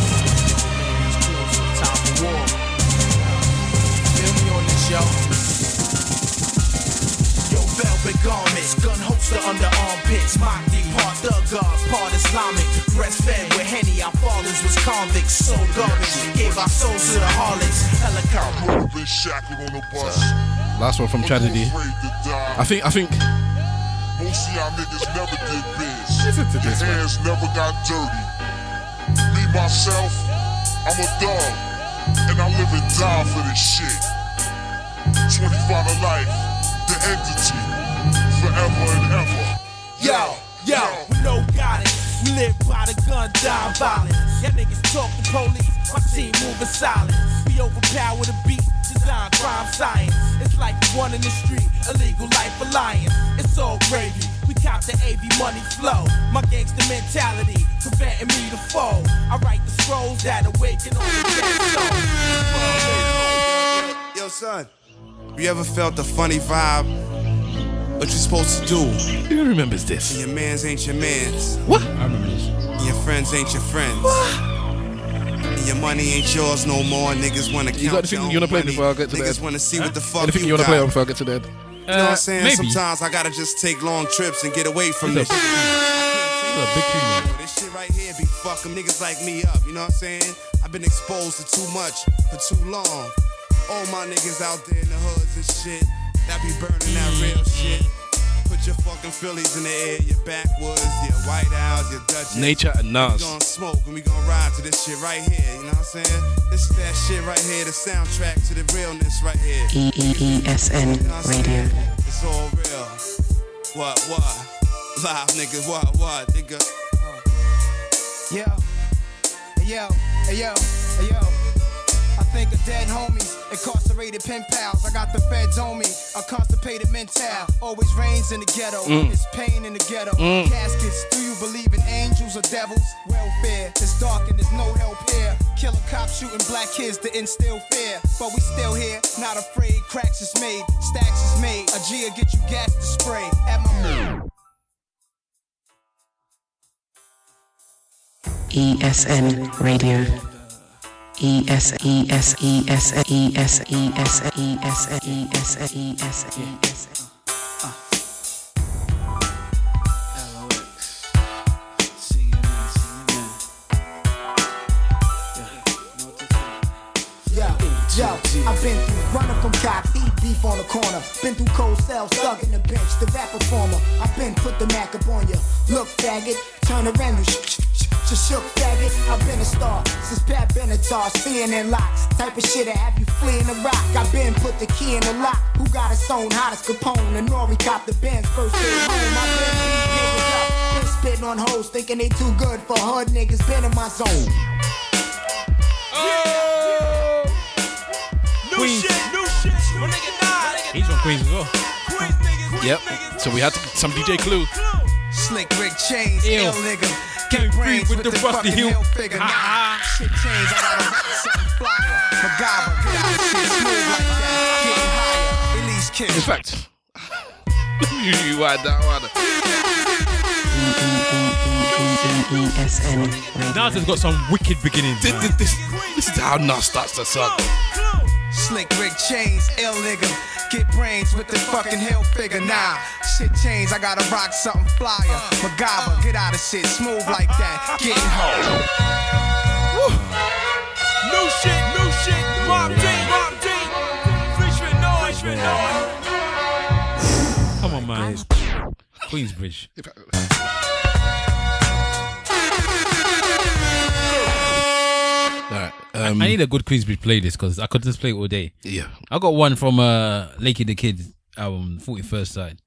Gun holster under armpits. Mock deep, part thug guards, part Islamic. Breastfed with Henny, our fathers was convicts. So garbage, gave our souls to the harlots. Helicopter. Been shackled on the bus. Last one from Tragedy. I think, I think, Most of y'all niggas never did biz. Listen to this, Your man. hands never got dirty. Me, myself, I'm a dog. And I live and die for this shit. 25 to life, the entity, forever and ever. Yo, yo, we know got it. We live by the gun, die violent. Y'all niggas talk to police, my team moving silent. We overpower the beat, design crime science. It's like the one in the street, illegal life alliance. It's all gravy. We cop the AV money flow. My gangster mentality preventing me to fall. I write the scrolls that awaken on the dead soul. Yo, son, you ever felt a funny vibe? What you supposed to do? Who remembers this? And your mans ain't your mans. What? I remember this. And your friends ain't your friends. What? And your money ain't yours no more. Niggas wanna count You got anything your you wanna play money. before I get to Niggas bed? wanna see Huh? what the fuck Anything you, you wanna got. play on before I get to bed? You know what I'm uh, saying? maybe. Sometimes I gotta just take long trips and get away from It's this. shit. a big tune, man. This shit right here be fucking niggas like me up. You know what I'm saying? I've been exposed to too much for too long. All my niggas out there in the hoods and shit that be burning that real shit. Put your fucking Phillies in the air, your backwoods, your White Owls, your Dutch. Nature and Nas. We gon' smoke and we gon' ride to this shit right here. You know what I'm saying? This is that shit right here, the soundtrack to the realness right here. E E E S N Radio. It's all real. What, what? Live nigga, what, what, nigga? Yo, hey yo, hey yo, hey yo. I think of dead homies, incarcerated pen pals. I got the feds on me, a constipated mental. Always rains in the ghetto, Mm. it's pain in the ghetto. Mm. Caskets, do you believe in angels or devils? Welfare, it's dark and there's no help here. Killer cops shooting black kids to instill fear. But we still here, not afraid. Cracks is made, stacks is made. A G'll get you gas to spray at my ESN Radio. E S E S E S E S E S E S E S E S E S I've been through running from cops, eat beef on the corner. Been through cold cells, stuck in the bench, the rap performer. I've been put the Mac up on you. Look, faggot, turn around, you sh- sh- sh- sh- shook faggot. I've been a star since Pat Benatar, seeing in locks. Type of shit that have you fleeing the rock. I've been put the key in the lock. Who got his own hottest Capone? And Nori cop the Benz first day home. I've been beat niggas up. Been spitting on hoes, thinking they too good for hood niggas. Been in my zone. Oh! New shit, new shit. My nigga Nas. He's from Queens as well. Yep. So we had to, some DJ Clue. Slick Rick chains, Ew. ill nigga. Came free with, with the rusty heel. Figure. Nah. Uh-huh. Shit changed. I gotta write something flyer. MacGyver. Like that. Kids. In fact, you wide down on Nas has got some wicked beginnings. This, this, this, this is how Nas starts to suck. Slick Rick chains, ill nigga. Get brains with the fucking hill figure. Nah, shit chains, I gotta rock something flyer. Magaba, get out of shit smooth like that. Getting home. New shit, new shit. Mobb Deep, Mobb Deep. Fishman noise, Fishman noise. Come on, man. Queensbridge. Um, I need a good Queensbridge playlist because I could just play it all day. Yeah. I got one from uh, Lakey the Kid album, 41st Side.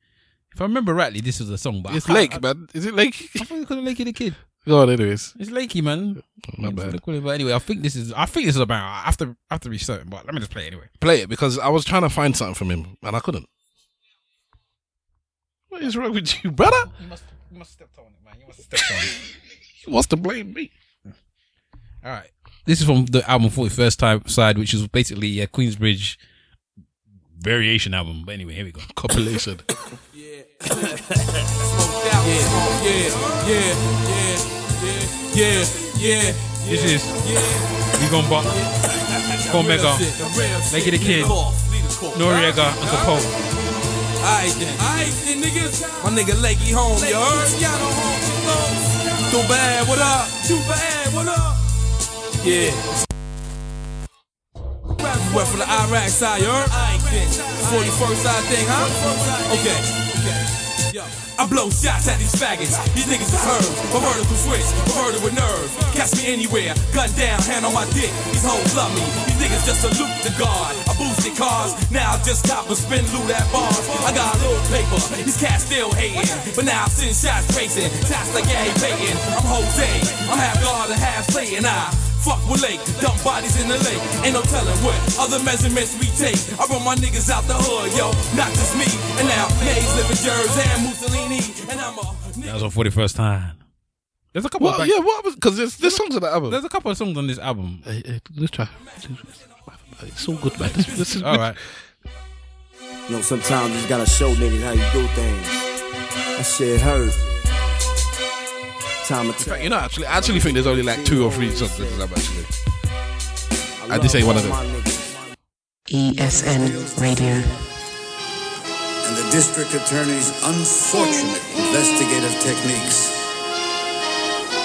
If I remember rightly, this was a song, but It's can't- Lake, I, man. Is it Lake? I thought you called it Lakey the Kid. Go on, anyways. It's Lakey, man. My bad. they call it, But anyway, I think this is. I think this is about. I have to. I have to research, it, but let me just play it anyway. Play it because I was trying to find something from him and I couldn't. What is wrong with you, brother? You must. You must step on it, man. You must step on it. He wants to blame me. All right. This is from the album 41st Time Side, which is basically a Queensbridge variation album. But anyway, here we go. Compilation. Yeah, yeah, yeah, yeah, yeah, yeah, yeah. This is We Gon' Bop, Omega, Lakey the Kid, Noreaga, and Capone. Alright then, alright then, nigga. My nigga Lakey home, you heard? Too bad, what up? Too bad, what up? Yeah. Went from the Iraq side, you heard? 41st side thing, huh? Okay. I blow shots at these faggots. These niggas is heard. A vertical switch, vertical with nerve. Catch me anywhere, gun down, hand on my dick. These hoes love me. These niggas just salute the guard. I boosted cars, now I just cop and spin loot at bars. I got a little paper, these cats still hating. But now I'm sending shots racing. Shots like Gary Payton. I'm Jose, I'm half guard and half Satan. I Fuck with lake, dump bodies in the lake. Ain't no telling what other measurements we take. I run my niggas out the hood, yo, not just me. And now Mays live in Jersey and Mussolini, and I'm a That was on 41st Time. There's a couple What? of Yeah, what was because there's there's songs on the album. There's a couple of songs on this album. Hey, hey, let's try. It's all good, man. This, this is All right. You know, sometimes you just gotta show niggas how you do things. That shit hurt. Time to In fact, you know, actually, I actually think there's only like two or three songs on this album. Actually, and this ain't one of them. ESN Radio. and the district attorney's unfortunate investigative techniques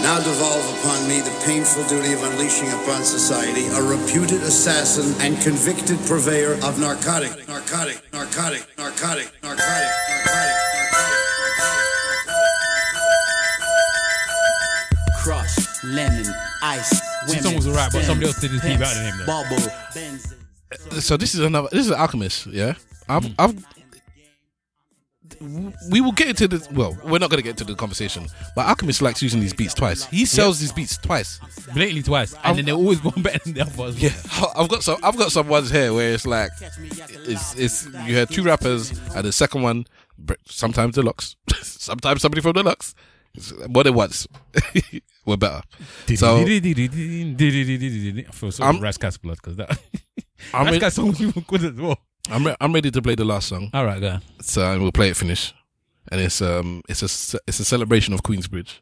now devolve upon me the painful duty of unleashing upon society a reputed assassin and convicted purveyor of narcotic, narcotic, narcotic, narcotic, narcotic, narcotic, narcotic. Lemon, ice, This song was alright, but somebody else did his beat better than him, though. Bubble, uh, So this is another. This is Alchemist. Yeah, I've. Mm. I've we will get into this. Well, we're not going to get into the conversation, but Alchemist likes using these beats twice. He sells these beats twice, blatantly twice, and then they're always one better than the other. as. Yeah, I've got some. I've got some ones here where it's like, it's it's you had two rappers, and the second one, br- sometimes deluxe, sometimes somebody from deluxe, It's it was. we're better. So I feel so I'm- Rascal's blood because that I'm Rascal's song was even good as well. I'm re- I'm ready to play the last song. All right, go. So we'll play it finish, and it's um it's a it's a celebration of Queensbridge.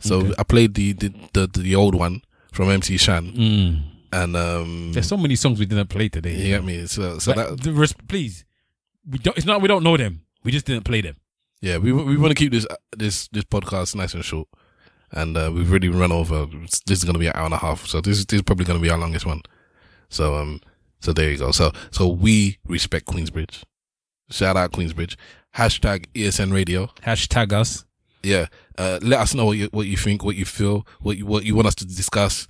So Okay. I played the the, the the old one from MC Shan, Mm. and um There's so many songs we didn't play today. you get me. So so But that the please, we don't. It's not we don't know them. We just didn't play them. Yeah we we want to keep this this this podcast nice and short, and uh, we've already run over. This is going to be an hour and a half, so this is this is probably going to be our longest one. So um so there you go. So so we respect Queensbridge. Shout out Queensbridge. Hashtag ESN Radio. Hashtag us. Yeah. Uh, let us know what you what you think, what you feel, what you what you want us to discuss.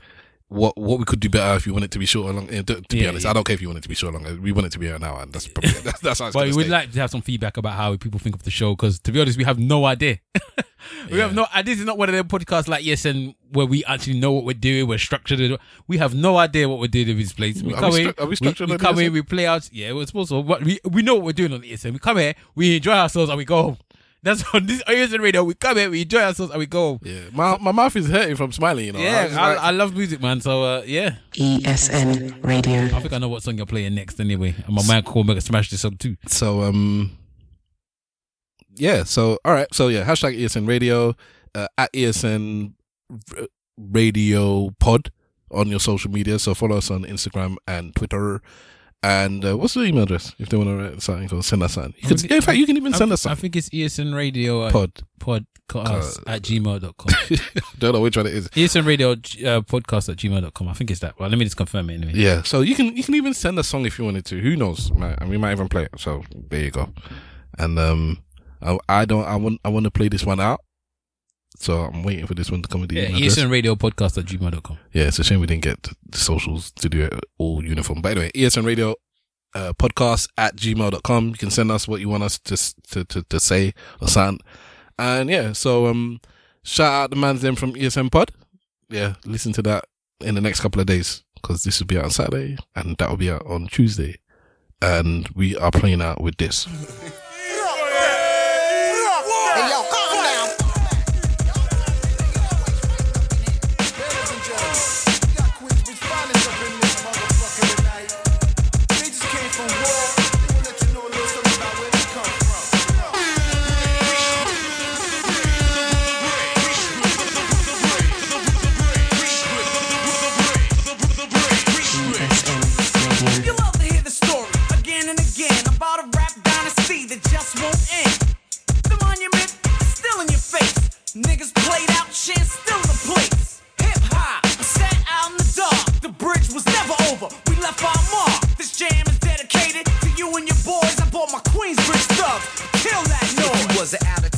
What what we could do better if you want it to be short or long. To, to be Yeah, honest, yeah. I don't care if you want it to be short or long. We want it to be an hour, and that's probably that's, that's how it's But we'd stay. like to have some feedback about how people think of the show because, to be honest, we have no idea. we have no. This is not one of them podcasts like ESN where we actually know what we're doing. We're structured. We have no idea what we're doing in this place. We Are come we stru- are we we, structured we on come. ESN? We play out. Yeah, we're supposed to. But we we know what we're doing on the ESN. We come here. We enjoy ourselves and we go home. That's on this ESN radio. We come here. We enjoy ourselves and we go home. Yeah, my my mouth is hurting from smiling. You know. Yeah, was I, like- I love music, man. So uh, yeah, ESN Radio. I think I know what song you're playing next anyway. And my man called me to smash this up too. So um yeah, so all right, so yeah, hashtag ESN Radio, uh, at ESN r- Radio Pod on your social media. So follow us on Instagram and Twitter. And uh, what's the email address if they want to write something or send us something? You can, in fact, you can even send I, us I think it's ESN Radio uh, Pod. podcast at gmail.com. Don't know which one it is. ESN Radio uh, podcast at gmail.com. I think it's that. Well, let me just confirm it anyway. Yeah, so you can you can even send a song if you wanted to. Who knows? man? And we might even play it. So there you go. And um, I, I don't. I want. I want to play this one out. So I'm waiting for this one to come with the Yeah, email address. ESN Radio podcast at gmail.com. Yeah, it's a shame we didn't get the- socials to do it all uniform. By the way, ESN Radio uh, podcast at gmail.com. You can send us what you want us to, to, to, to say or something. And yeah, so um, shout out the man's name from ESN Pod. Yeah, listen to that in the next couple of days because this will be out on Saturday and that will be out on Tuesday. And we are playing out with this. Niggas played out, shit still the place. Hip hop, sat out in the dark. The bridge was never over. We left our mark. This jam is dedicated to you and your boys. I bought my Queensbridge stuff. Kill that If noise. you was an out of town,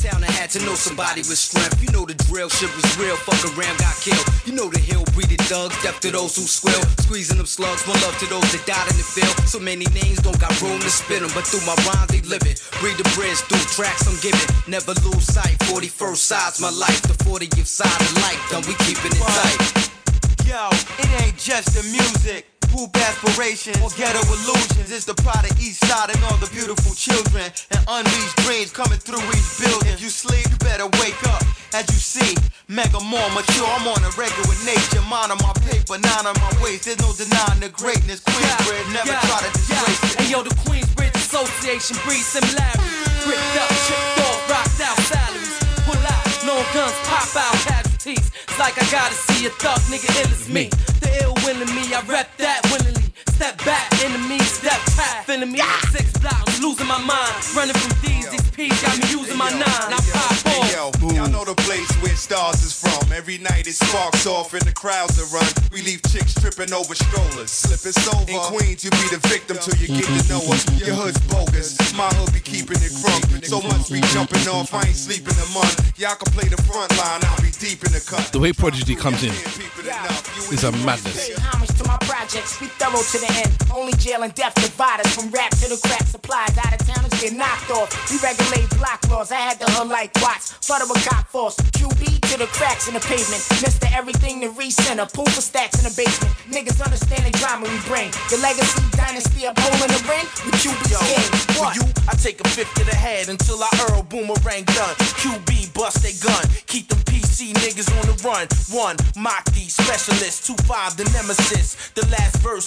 I had to know somebody with strength. You know the drill, shit was real. Fuck around, got killed. You know the hill breeded thugs, death to those who squill. Squeezing them slugs, one love to those that died in the field. So many names don't got room to spit 'em, but through my rhymes they live it. Breed the bridge through tracks I'm giving. Never lose sight. 41st side's my life. The 40th side of life, done we keeping it tight. Yo, it ain't just the music. Poop aspirations or ghetto illusions. It's the pride of East Side and all the beautiful children and unreached dreams coming through each building. If you sleep, you better wake up. As you see, mega more mature. I'm on a regular nature. Mind on my paper, nine on my waist. There's no denying the greatness. Queensbridge never try to disgrace it. Hey yo, the Queensbridge Association breeds similarities. Bricked up, chipped off, rocked out salaries. Pull out, long guns pop out casualties. It's like I gotta see a thug nigga ill as me. The ill willing me, I rep that willingly. Step back, enemy, step back, feeling me. Six blocks, losing my mind. Running from these, these P's got me using my nine. I pop off. yo, y'all know the place place where stars is from. Every night it sparks off and the crowds are run. We leave chicks tripping over strollers. Slip us over. In Queens, you be the victim till you get to know us. Your hood's bogus. My hood be keeping it crunk. So much be jumping off. I ain't sleeping a month. Y'all can play the front line. I'll be deep in the cut. The way Prodigy comes in is a madness. Pay homage to my projects, we thorough to the Only jail and death divide us from rap to the crack supplies. Out of towners get knocked off. We regulate block laws. I had the hood like Watts. Flooded with cop force. QB to the cracks in the pavement. Mister everything to recenter. Pool for stacks in the basement. Niggas understand the drama we bring. The legacy dynasty up hole in the ring with QB's game. For you, I take a fifth to the head until I Earl Boomerang done. QB bust they gun. Keep them PC niggas on the run. One, mock these specialists. Two five, the nemesis. The last verse,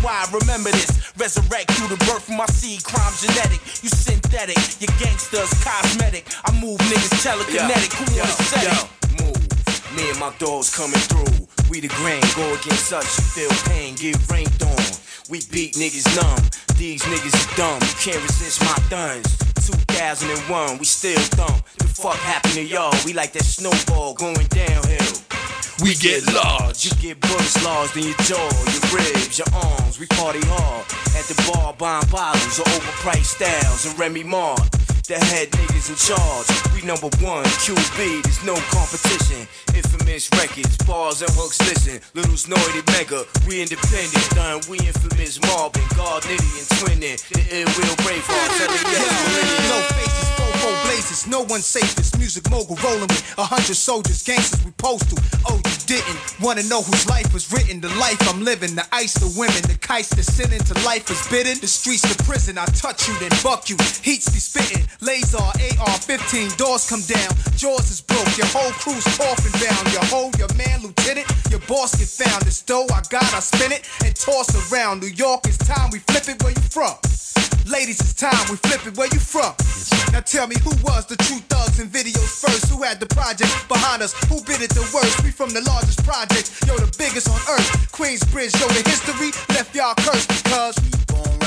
T-O-N-Y, remember this. Resurrect you the birth of my seed, crime genetic. You synthetic, you gangsters, cosmetic. I move niggas telekinetic. Who wanna set it? Move. Me and my dogs coming through. We the grain, go against us, you feel pain, get ranked on. We beat niggas numb. These niggas is dumb. You can't resist my thuns. 2001, we still thump. The fuck happened to y'all? We like that snowball going downhill. We get large. You get bullets lodged in your jaw, your ribs, your arms. We party hard at the bar, buying bottles of overpriced styles and Remy Mart. The head niggas in charge. We number one, QB. There's no competition. Infamous records, bars and hooks. Listen, little snorted mega. We independent, done. We infamous Marvin, God, Nitty, and Twinning. The ill will brave heart. Tell it yes, No faces, fofo blazes, no one safe. This music mogul rolling with a hundred soldiers, gangsters we postal. Oh, you didn't wanna know whose life was written? The life I'm living, the ice, the women, the kites, the sin into life is bidden. The streets, the prison, I touch you, then buck you. Heats be spitting, laser, AR 15, doors come down, jaws is broke, your whole crew's coffin bound. Your hoe, your man, lieutenant, your boss get found. This dough I got, I spin it and toss around. New York, it's time we flip it. Where you from? Ladies, it's time we flip it. Where you from? Now tell me who was the true thugs in videos first? Who had the project behind us? Who bid it the worst? We from the largest project, yo, the biggest on earth. Queensbridge, yo, the history left y'all cursed because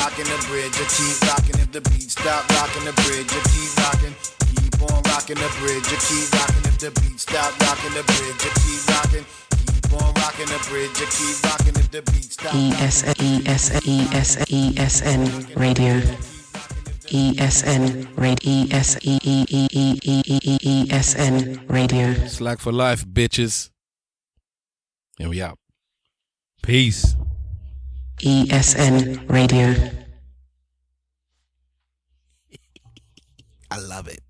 rocking the bridge, you keep rocking if the beat stop rocking the bridge, you keep rocking. Keep on rocking the bridge, you keep rocking if the beat stop rocking the bridge, you keep rocking. Keep on rocking the bridge, you keep rocking if the beat stop. ESN ESN ESN Radio ESN Radio ESN Radio Slag for life, bitches. And we out. Peace. ESN Radio I love it.